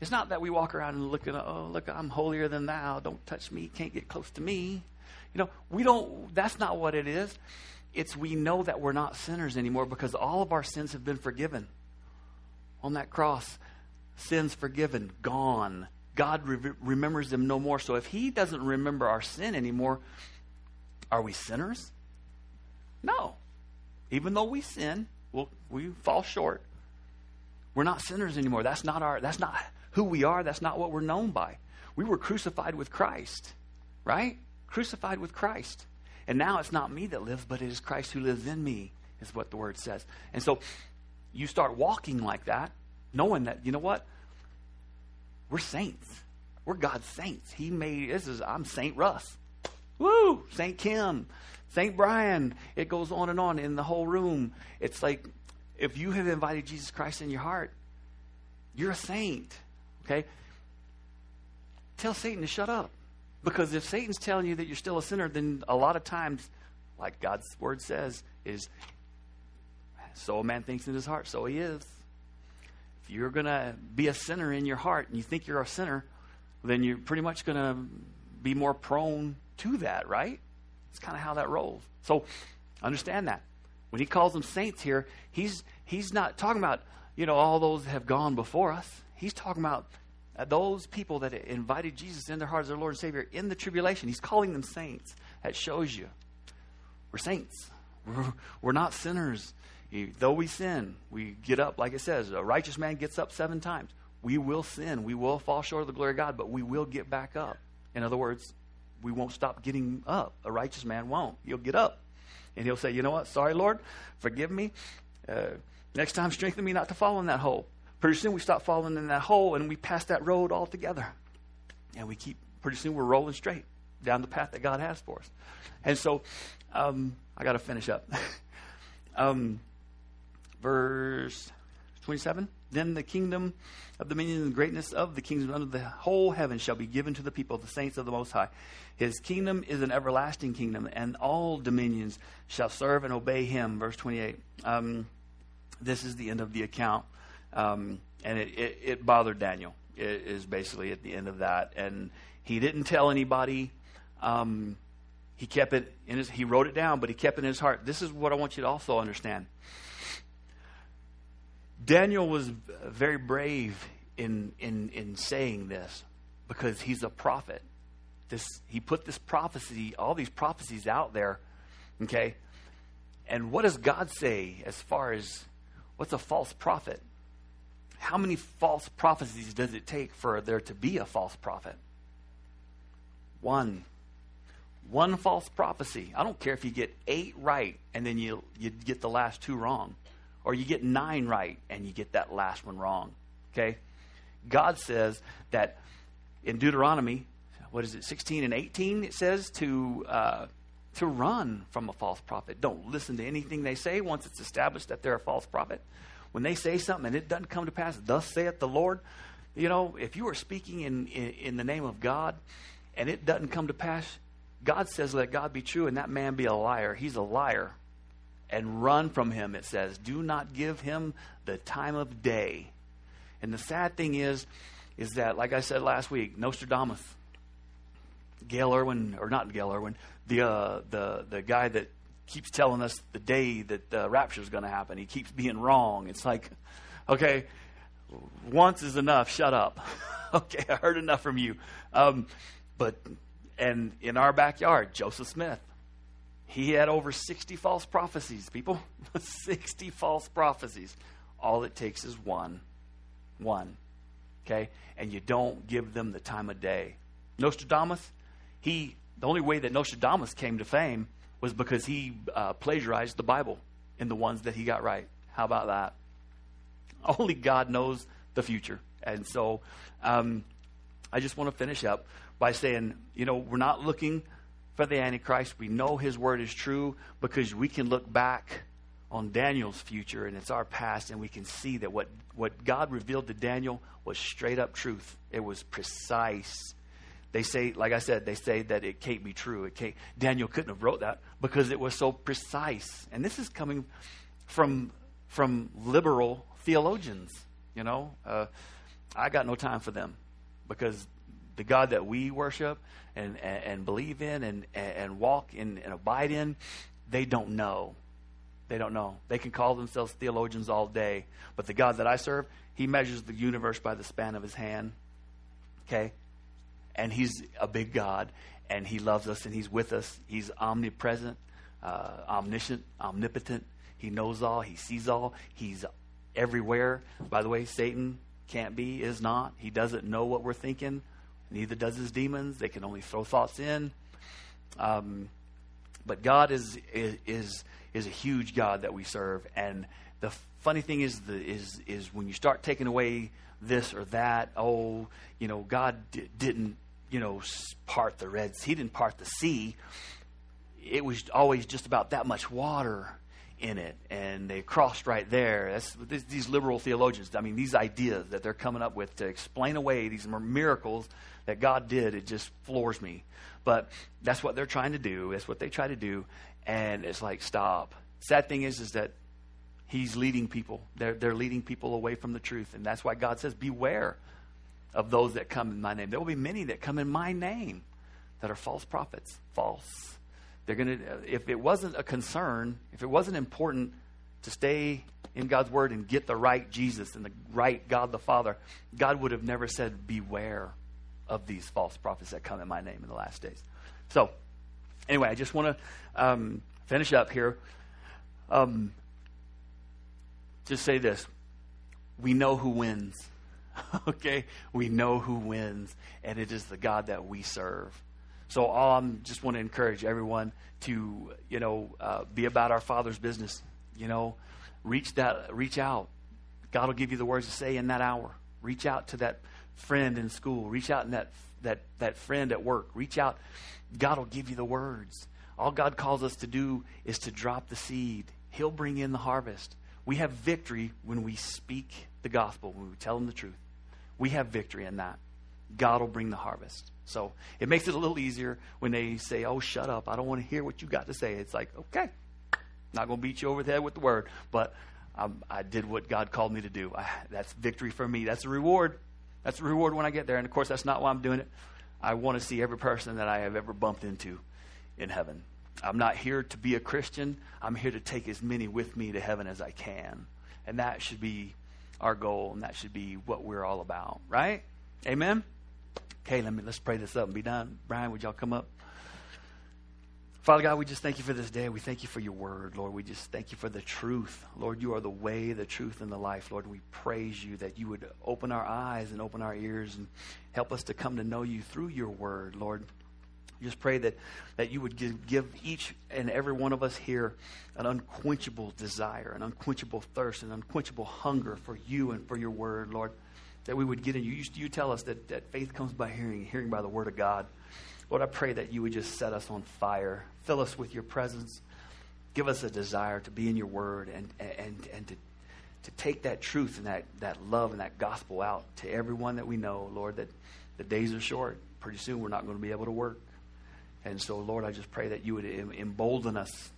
it's not that we walk around and look at, oh, look, I'm holier than thou. Don't touch me. Can't get close to me. You know, we don't, that's not what it is. It's we know that we're not sinners anymore because all of our sins have been forgiven. On that cross, sins forgiven, gone. God re- remembers them no more. So if He doesn't remember our sin anymore, are we sinners? No. Even though we sin, we'll, we fall short. We're not sinners anymore. That's not our. That's not who we are. That's not what we're known by. We were crucified with Christ, right? Crucified with Christ, and now it's not me that lives, but it is Christ who lives in me. Is what the word says. And so, you start walking like that, knowing that you know what we're saints. We're God's saints. He made this is I'm Saint Russ. Woo! Saint Kim. Saint Brian. It goes on and on in the whole room. It's like if you have invited Jesus Christ in your heart, you're a saint. Okay? Tell Satan to shut up. Because if Satan's telling you that you're still a sinner, then a lot of times, like God's word says, is so a man thinks in his heart, so he is you're going to be a sinner in your heart and you think you're a sinner, then you're pretty much going to be more prone to that, right? It's kind of how that rolls. So understand that. When he calls them saints here, he's he's not talking about, you know, all those that have gone before us. He's talking about uh, those people that invited Jesus in their hearts as their Lord and Savior in the tribulation. He's calling them saints. That shows you. We're saints. (laughs) We're, we're not sinners. Though we sin, we get up, like it says, a righteous man gets up seven times. We will sin. We will fall short of the glory of God, but we will get back up. In other words, we won't stop getting up. A righteous man won't. He'll get up. And he'll say, You know what? Sorry, Lord. Forgive me. Uh, next time, strengthen me not to fall in that hole. Pretty soon, we stop falling in that hole and we pass that road altogether. And we keep, pretty soon, we're rolling straight down the path that God has for us. And so, um, I got to finish up. (laughs) um, verse 27. Then the kingdom of dominion and greatness of the kingdom under the whole heaven shall be given to the people, of the saints of the Most High. His kingdom is an everlasting kingdom, and all dominions shall serve and obey him. Verse 28. Um, this is the end of the account. Um, and it, it, it, bothered Daniel, it is basically at the end of that. And he didn't tell anybody. Um, he kept it in his, he wrote it down, but he kept it in his heart. This is what I want you to also understand. Daniel was very brave in, in, in saying this because he's a prophet. This, he put this prophecy, all these prophecies out there, okay? And what does God say as far as what's a false prophet? How many false prophecies does it take for there to be a false prophet? One. one false prophecy. I don't care if you get eight right and then you, you get the last two wrong, or you get nine right and you get that last one wrong. Okay? God says that in Deuteronomy, what is it, 16 and 18, it says to, uh, to run from a false prophet. Don't listen to anything they say once it's established that they're a false prophet. When they say something and it doesn't come to pass, thus saith the Lord, you know, if you are speaking in, in, in the name of God and it doesn't come to pass, God says, let God be true and that man be a liar. He's a liar. And run from him, it says. Do not give him the time of day. And the sad thing is, is that, like I said last week, Nostradamus, Gail Erwin, or not Gail Erwin, the, uh, the, the guy that keeps telling us the day that the rapture is going to happen. He keeps being wrong. It's like, okay, once is enough. Shut up. (laughs) okay, I heard enough from you. Um, but and in our backyard, Joseph Smith, he had over 60 false prophecies, people. (laughs) 60 false prophecies. All it takes is one. One. Okay? And you don't give them the time of day. Nostradamus, he, the only way that Nostradamus came to fame was because he uh, plagiarized the Bible in the ones that he got right. How about that? (laughs) Only God knows the future. And so um, I just want to finish up by saying, you know, we're not looking for the Antichrist. We know his word is true because we can look back on Daniel's future and it's our past, and we can see that what, what God revealed to Daniel was straight up truth. It was precise. They say, like I said, they say that it can't be true. It can't, Daniel couldn't have wrote that because it was so precise. And this is coming from from liberal theologians. You know, uh, I got no time for them because the God that we worship and, and, and believe in and, and walk in and abide in, they don't know. They don't know. They can call themselves theologians all day, but the God that I serve, He measures the universe by the span of His hand. Okay? And He's a big God, and He loves us, and He's with us. He's omnipresent, uh, omniscient, omnipotent. He knows all, He sees all, He's everywhere. By the way, Satan can't be, is not. He doesn't know what we're thinking. Neither does his demons. They can only throw thoughts in. Um, but God is, is, is a huge God that we serve. And the funny thing is, the, is, is when you start taking away this or that, oh, you know, God d- didn't, you know, part the Red Sea. He didn't part the sea. It was always just about that much water in it, and they crossed right there. That's these liberal theologians. I mean, these ideas that they're coming up with to explain away these miracles that God did, it just floors me. But that's what they're trying to do. That's what they try to do, and it's like stop. Sad thing is, is that He's leading people. They're they're leading people away from the truth, and that's why God says, "Beware of those that come in My name." There will be many that come in My name that are false prophets. False. They're going to. If it wasn't a concern, if it wasn't important to stay in God's word and get the right Jesus and the right God the Father, God would have never said, "Beware." Of these false prophets that come in my name in the last days. So, anyway, I just want to um, finish up here. Um, just say this we know who wins. (laughs) okay? We know who wins, and it is the God that we serve. So, I'm just want to encourage everyone to, you know, uh, be about our Father's business. You know, reach that, reach out. God will give you the words to say in that hour. Reach out to that friend in school. Reach out in that, that, that friend at work. Reach out. God will give you the words. All God calls us to do is to drop the seed. He'll bring in the harvest. We have victory when we speak the gospel, when we tell them the truth. We have victory in that. God will bring the harvest. So it makes it a little easier when they say, Oh, shut up. I don't want to hear what you got to say. It's like, okay, not going to beat you over the head with the word, but um, I did what God called me to do. I, that's victory for me. That's a reward. That's the reward when I get there. And of course, that's not why I'm doing it. I want to see every person that I have ever bumped into in heaven. I'm not here to be a Christian. I'm here to take as many with me to heaven as I can. And that should be our goal, and that should be what we're all about, right? Amen? Okay, let me, let's pray this up and be done. Brian, would y'all come up? Father God, we just thank you for this day. We thank you for your word, Lord. We just thank you for the truth. Lord, you are the way, the truth, and the life, Lord. We praise you that you would open our eyes and open our ears and help us to come to know you through your word, Lord. just pray that, that you would give, give each and every one of us here an unquenchable desire, an unquenchable thirst, an unquenchable hunger for you and for your word, Lord. That we would get in you. You, you tell us that, that faith comes by hearing, hearing by the word of God. Lord, I pray that you would just set us on fire, fill us with your presence, give us a desire to be in your word and, and, and to, to take that truth and that, that love and that gospel out to everyone that we know, Lord, that the days are short. Pretty soon we're not going to be able to work. And so, Lord, I just pray that you would embolden us,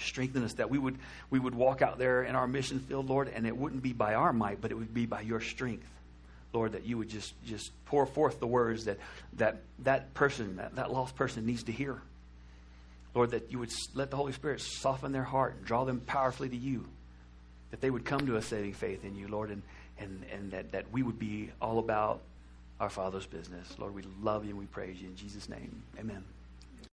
strengthen us, that we would, we would walk out there in our mission field, Lord, and it wouldn't be by our might, but it would be by your strength. Lord, that you would just, just pour forth the words that that, that person, that, that lost person needs to hear. Lord, that you would let the Holy Spirit soften their heart and draw them powerfully to you. That they would come to a saving faith in you, Lord, and, and, and that, that we would be all about our Father's business. Lord, we love you and we praise you. In Jesus' name, amen.